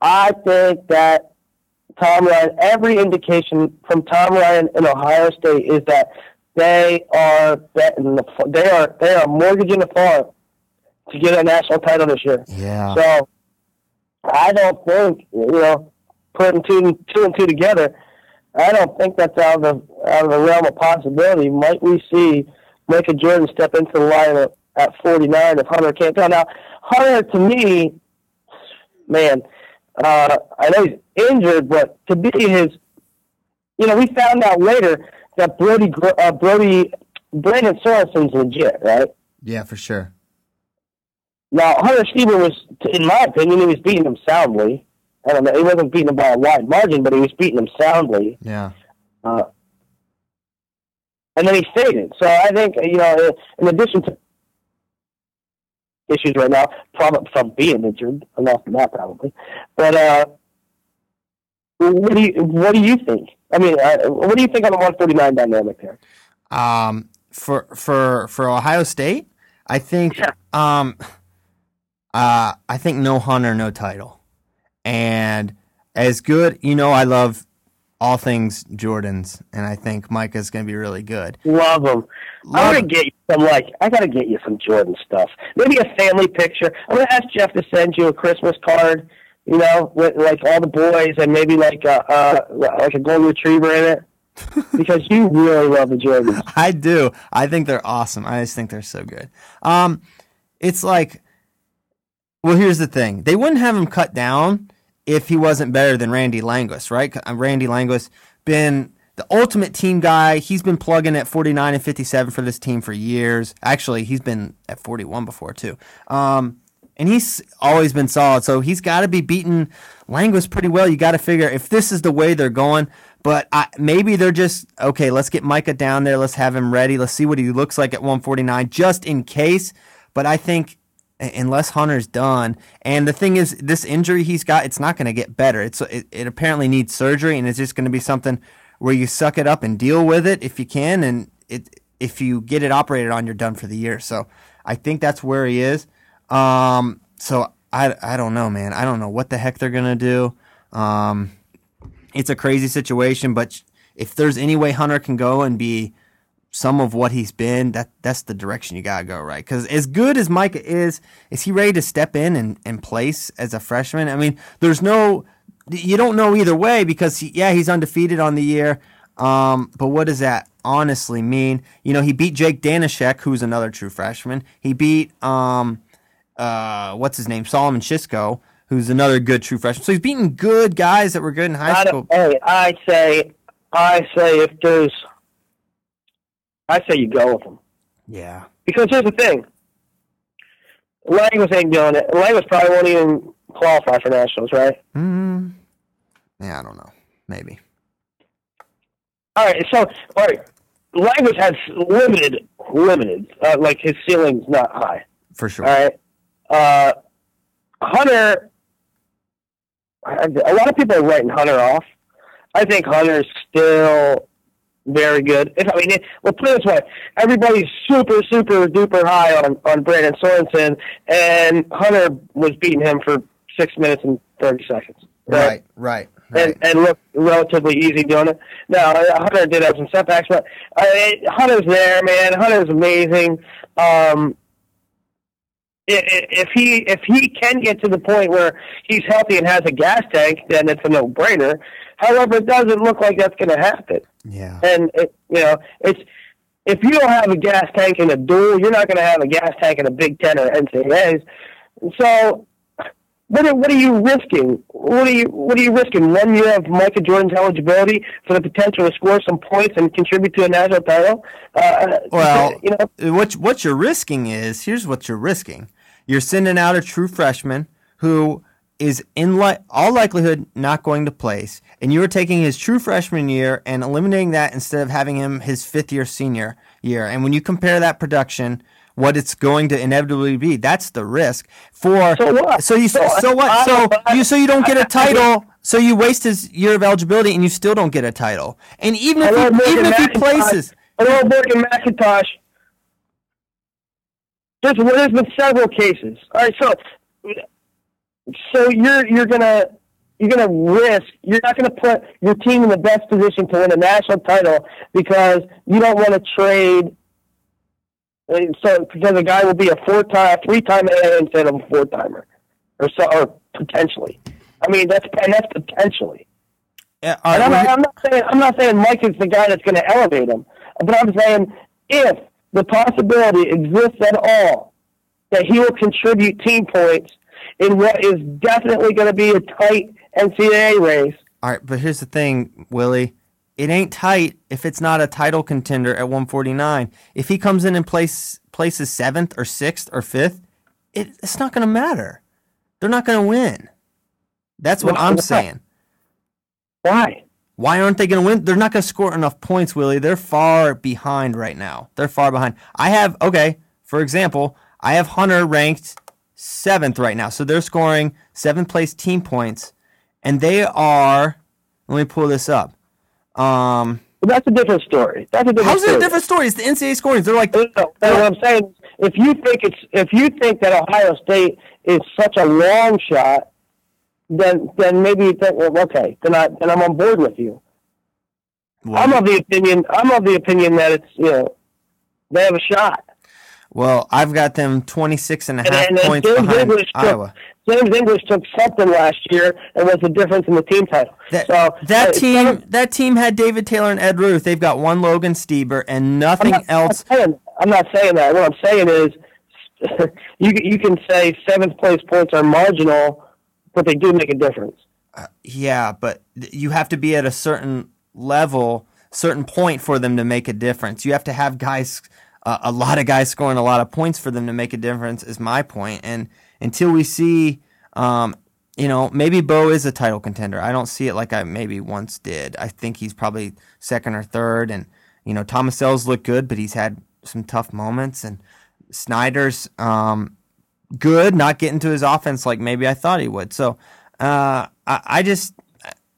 I think that Tom Ryan. Every indication from Tom Ryan in Ohio State is that they are betting the they are they are mortgaging the farm to get a national title this year. Yeah. So I don't think you know putting two two and two together. I don't think that's out of the out of the realm of possibility. Might we see Micah Jordan step into the lineup at 49 if Hunter can't go? Now, Hunter to me, man, uh, I know he's injured, but to be his, you know, we found out later that Brody uh, Brody Brandon Sorensen's legit, right? Yeah, for sure. Now, Hunter Stieber was, in my opinion, he was beating him soundly. I don't know, he wasn't beating him by a wide margin, but he was beating him soundly. Yeah. Uh, and then he faded. So I think, you know, in addition to issues right now, probably from being injured, enough than that probably. But uh, what do you what do you think? I mean, uh, what do you think on the 149 dynamic there? Um, for for for Ohio State, I think Yeah. um, uh, I think no Hunter, no title, and as good. You know, I love all things Jordans, and I think Micah's going to be really good. Love them. I want to get you some like I got to get you some Jordan stuff. Maybe a family picture. I'm gonna ask Jeff to send you a Christmas card you know, with like all the boys and maybe like a uh, like a golden retriever in it. because you really love the Jordans. I do. I think they're awesome. I just think they're so good. Um, it's like, well, here's the thing: they wouldn't have them cut down if he wasn't better than Randy Languis, right? Uh, Randy Languis been the ultimate team guy. He's been plugging at 49 and 57 for this team for years. Actually, he's been at 41 before too. Um, and he's always been solid. So he's got to be beating Languis pretty well. You got to figure if this is the way they're going. But I, maybe they're just okay. Let's get Micah down there. Let's have him ready. Let's see what he looks like at 149, just in case. But I think unless Hunter's done, and the thing is, this injury he's got, it's not going to get better. It's it, it apparently needs surgery, and it's just going to be something where you suck it up and deal with it if you can, and it if you get it operated on, you're done for the year. So I think that's where he is. Um, so I I don't know, man. I don't know what the heck they're gonna do. Um, it's a crazy situation, but if there's any way Hunter can go and be some of what he's been, that that's the direction you gotta go, right? Because as good as Micah is, is he ready to step in and, and place as a freshman? I mean, there's no, you don't know either way because he, yeah, he's undefeated on the year. Um, but what does that honestly mean? You know, he beat Jake Danishek, who's another true freshman. He beat um, uh, what's his name, Solomon Chishko, who's another good true freshman. So he's beating good guys that were good in high school. Hey, I say, I say, if there's, I say you go with him. Yeah. Because here's the thing. Languis ain't doing it. Languis probably won't even qualify for nationals, right? Mm, yeah, I don't know. Maybe. All right. So, all right. Languis has limited, limited. Uh, like his ceiling's not high. For sure. All right. Uh, Hunter a lot of people are writing Hunter off. I think Hunter is still very good. If I mean, it, well, put it this way: everybody's super, super duper high on on Brandon Sorensen, and Hunter was beating him for six minutes and thirty seconds. Right, right. right, And and looked relatively easy doing it. Now Hunter did have some setbacks, but uh, Hunter's there, man. Hunter's amazing. Um, if he if he can get to the point where he's healthy and has a gas tank, then it's a no brainer. However, it doesn't look like that's going to happen. Yeah. And it, you know, it's if you don't have a gas tank in a dual, you're not going to have a gas tank in a Big Ten or NCAA's. So, what are, what are you risking? What are you what are you risking? One year of Micah Jordan's eligibility for the potential to score some points and contribute to a national title. Uh, well, you know, what what you're risking is here's what you're risking you're sending out a true freshman who is in li- all likelihood not going to place, and you are taking his true freshman year and eliminating that instead of having him his fifth year senior year. And when you compare that production, what it's going to inevitably be, that's the risk. For so what? So you so, so what? So you so you don't get a title. So you waste his year of eligibility, and you still don't get a title. And even if he, even if he places, hello, Morgan McIntosh. There's there's been several cases. All right, so so you're you're gonna you're gonna risk. You're not gonna put your team in the best position to win a national title because you don't want to trade. So because a guy will be a four time, three time A instead of a four timer, or so, or potentially. I mean that's and that's potentially. Yeah, and I'm, I'm not saying I'm not saying Mike is the guy that's going to elevate him, but I'm saying if the possibility exists at all that he will contribute team points in what is definitely going to be a tight NCAA race. All right, but here's the thing, Willie. It ain't tight if it's not a title contender at 149. If he comes in and place, places seventh or sixth or fifth, it, it's not going to matter. They're not going to win. That's what I'm saying. Why? Why aren't they going to win? They're not going to score enough points, Willie. They're far behind right now. They're far behind. I have, okay, for example, I have Hunter ranked seventh right now. So they're scoring seventh place team points, and they are, let me pull this up. Um, well, that's a different story. That's a different How's story. it a different story? It's the NCAA scoring. They're like, no, no, what I'm saying, if you think it's, if you think that Ohio State is such a long shot, then then maybe you think, well, okay, then I then I'm on board with you. Well, I'm of the opinion. I'm of the opinion that it's you know they have a shot. Well, I've got them 26 and a half and, and points behind Iowa. James English took something last year and was the difference in the team title. That, so that uh, team some- that team had David Taylor and Ed Ruth. They've got one Logan Stieber and I'm nothing not, else. I'm not, saying, I'm not saying that. What I'm saying is, you you can say seventh place points are marginal, but they do make a difference. Yeah, but you have to be at a certain level, certain point for them to make a difference. You have to have guys, uh, a lot of guys scoring a lot of points for them to make a difference. Is my. And until we see, um, you know, maybe Bo is a title contender. I don't see it like I maybe once did. I think he's probably second or third. And you know, Tomasello looked good, but he's had some tough moments. And Snyder's um, good, not getting to his offense like maybe I thought he would. So uh, I, I just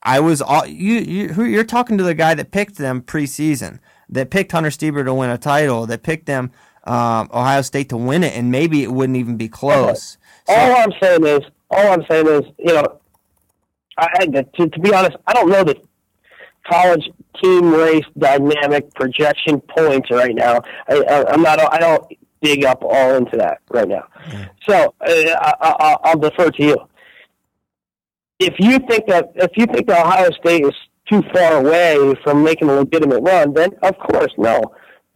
I was all you, you, you're talking to the guy that picked them preseason, that picked Hunter Stieber to win a title, that picked them um, Ohio State to win it, and maybe it wouldn't even be close. All I'm saying is, all I'm saying is, you know, I, I to, to be honest, I don't know the college team race dynamic projection points right now. I, I, I'm not. I don't dig up all into that right now. So uh, I, I, I'll defer to you. If you think that if you think that Ohio State is too far away from making a legitimate run, then of course no,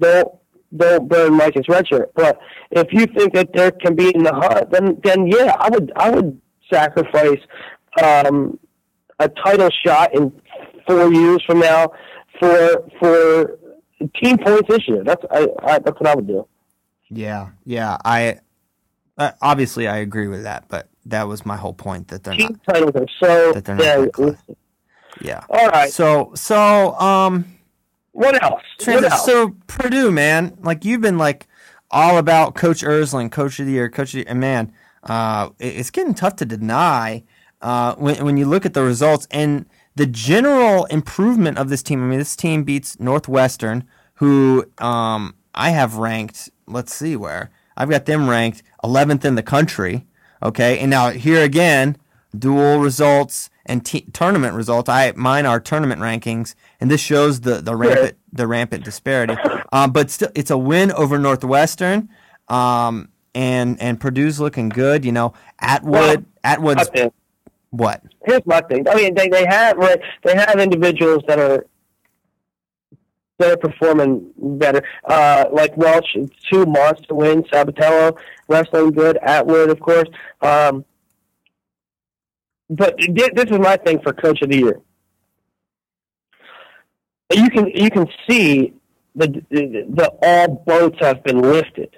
don't don't burn Mike's red shirt. But if you think that there can be in the hunt, then then yeah, I would I would sacrifice um, a title shot in four years from now for for team points this year. That's I, I that's what I would do. yeah, yeah. I uh, obviously I agree with that, but that was my whole point that they're not. Team titles are so That they're not. Yeah. All right. So so um. What else? What else? so Purdue, man, like you've been like all about Coach Ersland, Coach of the Year, Coach of the Year, and man, uh, it's getting tough to deny uh, when when you look at the results and the general improvement of this team. I mean, this team beats Northwestern, who um, I have ranked. Let's see where I've got them ranked 11th in the country. Okay, and now here again, dual results and te- tournament results. I mine are tournament rankings, and this shows the the rampant the rampant disparity. Um, but still, it's a win over Northwestern, um, and and Purdue's looking good. You know, Atwood Well, Atwood's what? here's my thing. I mean, they they have right, they have individuals that are that are performing better. Uh, like Welch, two monster wins. Sabatello wrestling good. Atwood, of course. Um, but this is my thing for Coach of the Year. You can you can see the the, the all boats have been lifted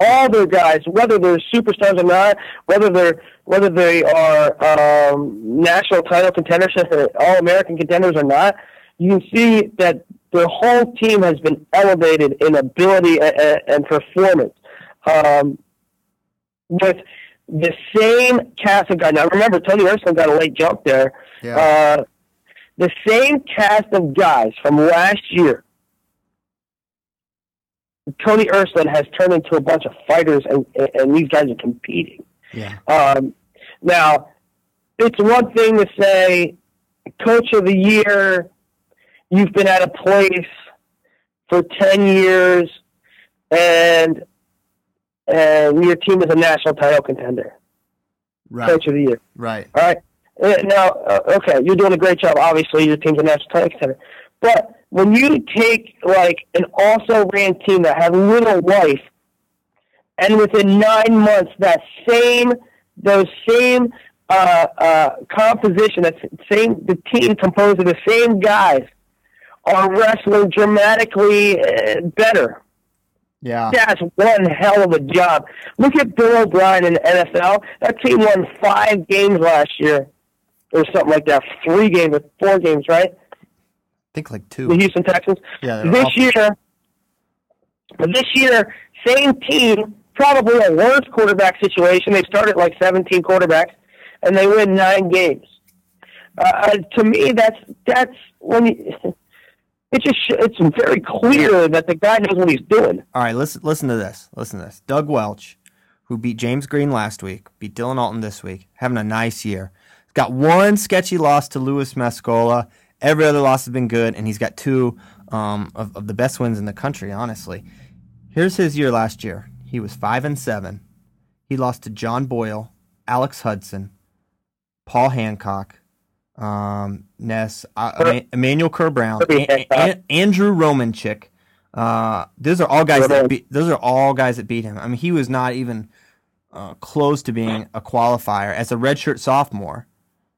all their guys, whether they're superstars or not, whether they're whether they are um, national title contenders, all American contenders or not, you can see that their whole team has been elevated in ability and, and performance. Um, with the same cast of guys. Now remember, Tony Ersland got a late jump there. Uh, the same cast of guys from last year Tony Ersland has turned into a bunch of fighters, and, and these guys are competing. Yeah. Um, now, it's one thing to say, Coach of the Year, you've been at a place for 10 years, and and your team is a national title contender. Right. Coach of the Year. Right. All right. Uh, Now, uh, okay, you're doing a great job. Obviously, your team's a national title contender. But when you take like an also ran team that had little life, and within nine months, that same those same uh, uh, composition, that same the team composed of the same guys, are wrestling dramatically uh, better. Yeah. That's one hell of a job. Look at Bill O'Brien in the NFL. That team won five games last year, or something like that. Three games or four games, right? I think like two. The. Houston Texans. Yeah, This awful. year, this year, same team, probably a worse quarterback situation. They started like 17 quarterbacks, and they win nine games. Uh, uh, to me, that's that's when you, it just it's very clear that the guy knows what he's doing. All right, listen listen to this. Listen to this. Doug Welch, who beat James Green last week, beat Dylan Alton this week, having a nice year. He's got one sketchy loss to Louis Mescola. Every other loss has been good, and he's got two um, of, of the best wins in the country, honestly. Here's his year last year. He was five and seven. He lost to John Boyle, Alex Hudson, Paul Hancock, um, Ness, uh, Emmanuel Kerr Brown, Kirby A- A- Andrew Romanchik. Uh, those are all guys that beat, those are all guys that beat him. I mean, he was not even uh, close to being a qualifier as a redshirt sophomore.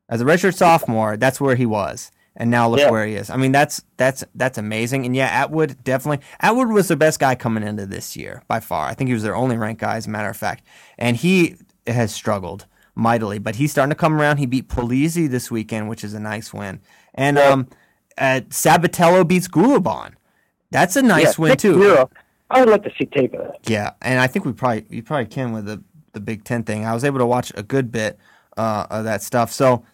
As a redshirt sophomore, that's where he was, and now look Yeah. where he is. I mean, that's that's that's amazing. And yeah, Atwood definitely. Atwood was the best guy coming into this year by far. I think he was their only ranked guy, as a matter of fact. And he has struggled mightily, but he's starting to come around. He beat Polizzi this weekend, which is a nice win. And um, uh, Sabatello beats Gulibon. That's a nice Yeah, win too. 6-0. I would like to see tape of that. Yeah, and I think we probably you probably can with the the Big Ten thing. I was able to watch a good bit uh, of that stuff. So,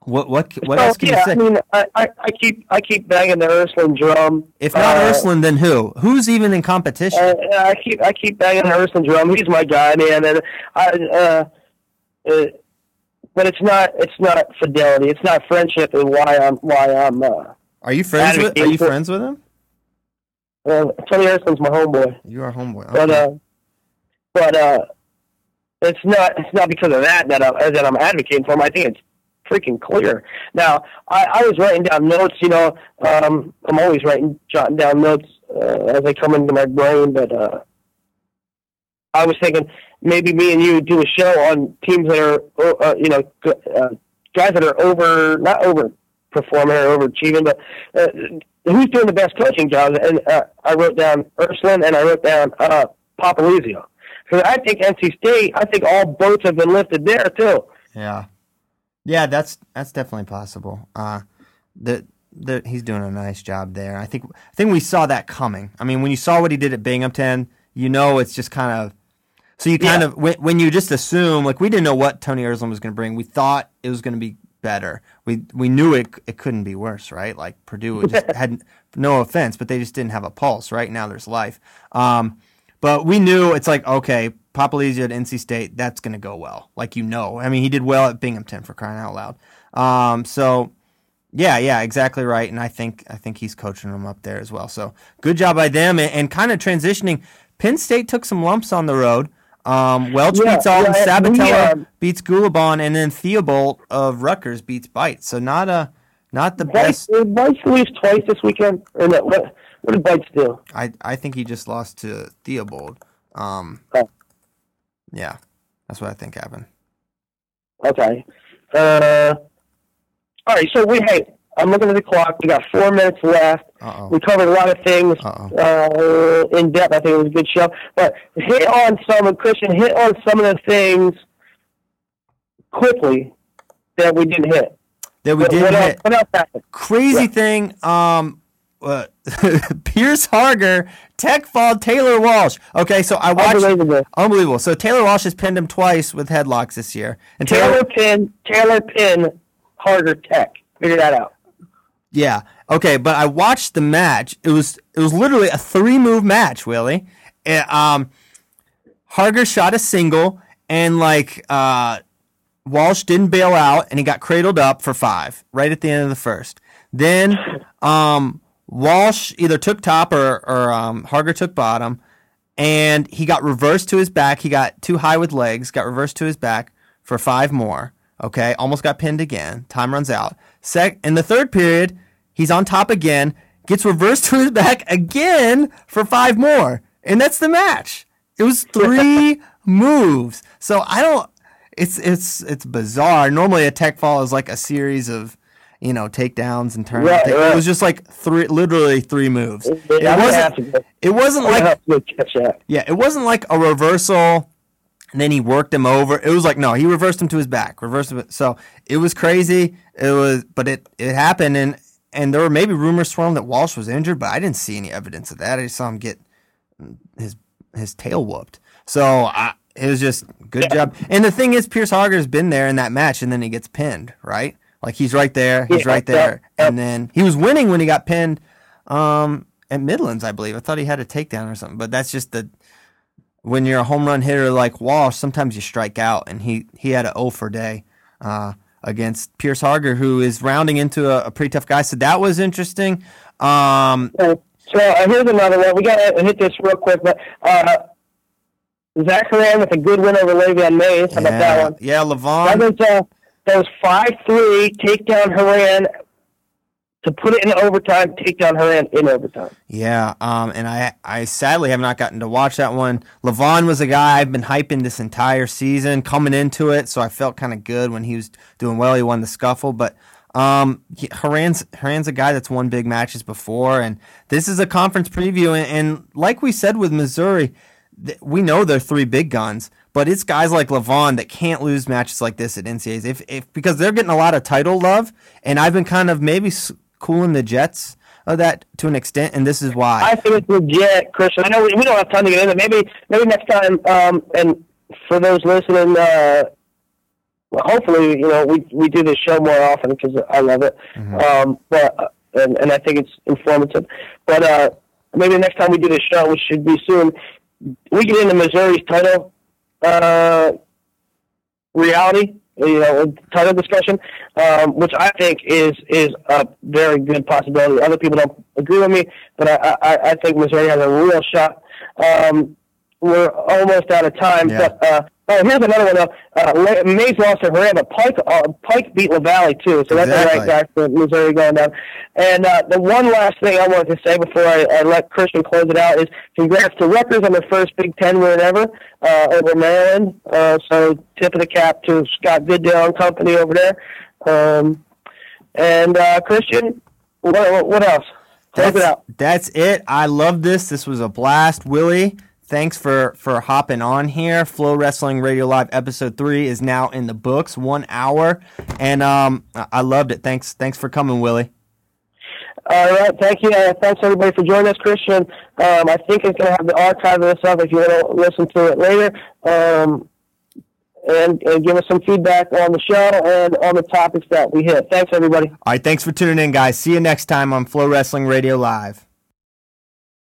what what what So, else can yeah, you say? I mean, I, I, I keep I keep banging the Ersland drum. if not Uh, Ersland, then who? Who's even in competition? Uh, I keep I keep banging the Ersland drum. He's my guy, man. And I, uh, uh, but it's not it's not fidelity. It's not friendship. And why I'm why I'm uh, are you friends with? Are you for- friends with him? uh, Tony Ersland's my homeboy. You are homeboy. But uh, but uh, it's not it's not because of that that I'm that I'm advocating for him. I think it's freaking clear. Now I, I was writing down notes. You know, um, I'm always writing jotting down notes uh, as they come into my brain. But uh, I was thinking maybe me and you do a show on teams that are uh, you know uh, guys that are over not over performing or overachieving, but uh, who's doing the best coaching jobs? And uh, I wrote down Ersland and I wrote down uh, Popolizio. Because I think NC State, I think all boats have been lifted there too. Yeah, yeah, that's that's definitely possible. Uh, the the he's doing a nice job there. I think I think we saw that coming. I mean, when you saw what he did at Binghamton, you know it's just kind of so you kind Yeah. of when, when you just assume like we didn't know what Tony Ersland was going to bring. We thought it was going to be better. We we knew it it couldn't be worse, right? Like Purdue just had no offense, but they just didn't have a pulse. Right now, there's life. Um, but we knew it's like okay, Popolizio at NC State, that's going to go well. Like you know, I mean, he did well at Binghamton for crying out loud. Um, so yeah, yeah, exactly right. And I think I think he's coaching them up there as well. So good job by them. And, and kind of transitioning, Penn State took some lumps on the road. Um, Welch Yeah, beats Alton, yeah, we, Sabatello um, beats Gulibon, and then Theobald of Rutgers beats Bite. So not a not the Beitz, best. did Beitz lose twice this weekend? Or no, what, what did Beitz do? I I think he just lost to Theobald. Um, Oh. yeah, that's what I think happened. Okay. Uh, all right, so we, hey, I'm looking at the clock. We got four minutes left. Uh We covered a lot of things Uh-oh. uh, in depth. I think it was a good show. But hit on some of Christian, hit on some of the things quickly that we didn't hit. That we what, didn't what else, hit. what else happened? crazy Yeah. thing. Um, uh, Pierce Harger tech fall Taylor Walsh. Okay, so I watched. Unbelievable. Unbelievable. So Taylor Walsh has pinned him twice with headlocks this year, and Taylor. Taylor Pin, Taylor Pin, Harger Tech. Figure that out. Yeah. Okay, but I watched the match. It was it was literally a three move match, Willie. Eh, um, Harger shot a single, and like uh, Walsh didn't bail out, and he got cradled up for five right at the end of the first. Then um, Walsh either took top or or um, Harger took bottom, and he got reversed to his back. He got too high with legs, got reversed to his back for five more. Okay, almost got pinned again. Time runs out. Sec in the third period, he's on top again, gets reversed to his back again for five more, and that's the match. It was three moves. So I don't. It's it's it's bizarre. Normally a tech fall is like a series of you know takedowns and turns. Right, It was just like three, literally three moves. It I'm gonna have to wasn't. It wasn't like have to go catch that. yeah, it wasn't like a reversal and then he worked him over. It was like no, he reversed him to his back. Reversed him. So it was crazy. It was but it it happened and and there were maybe rumors swirling that Walsh was injured, but I didn't see any evidence of that. I just saw him get his his tail whooped. So I, it was just good job. And the thing is, Pierce Harger's been there in that match, and then he gets pinned, right? Like he's right there, he's Yeah, right there, yeah. and then he was winning when he got pinned um, at Midlands, I believe. I thought he had a takedown or something, but that's just the when you're a home run hitter like Walsh, sometimes you strike out, and he he had an 0 for day uh, against Pierce Harger, who is rounding into a, a pretty tough guy. So that was interesting. Um, So uh, here's another one. We got to hit this real quick, but uh, Zach Haran with a good win over Lavion Mayes. How about that one? Yeah, That Lavion. was, uh, that was 5-3, takedown Haran to put it in overtime, take down Haran in overtime. Yeah, um, and I I sadly have not gotten to watch that one. Lavion was a guy I've been hyping this entire season, coming into it, so I felt kind of good when he was doing well. He won the scuffle, but um, Haran's Haran's a guy that's won big matches before, and this is a conference preview. And, and like we said with Missouri, th- we know they're three big guns, but it's guys like Lavion that can't lose matches like this at NCAAs if, if because they're getting a lot of title love, and I've been kind of maybe cooling the Jets of that to an extent, and this is why. I think it's legit, Christian. I know we, we don't have time to get into it. Maybe maybe next time. Um, and for those listening, uh, well, hopefully, you know, we we do this show more often because I love it. Um, but uh, and and I think it's informative. But uh, maybe next time we do this show, which should be soon, we get into Missouri's title uh, reality. You know, title discussion, um, which I think is is a very good possibility. Other people don't agree with me, but I I, I think Missouri has a real shot. Um, we're almost out of time, Yeah. but uh, oh, here's another one. Though. Uh, Mayes lost to but Pike uh, Pike beat Lavalley too, so that's Exactly. the right guy for Missouri going down. And uh, the one last thing I wanted to say before I, I let Christian close it out is congrats to Rutgers on their first Big Ten win ever uh, over Maryland. Uh, so tip of the cap to Scott Goodale and company over there. Um, and uh, Christian, what, what- else? Close it That's, out. that's it. I love this. This was a blast, Willie. Thanks for for hopping on here. FloWrestling Radio Live episode three is now in the books, one hour, and um, I loved it. Thanks, thanks for coming, Willie. All right, thank you. Uh, thanks everybody for joining us, Christian. Um, I think it's going to have the archive of this up if you want to listen to it later, um, and, and give us some feedback on the show and on the topics that we hit. Thanks, everybody. All right, thanks for tuning in, guys. See you next time on FloWrestling Radio Live.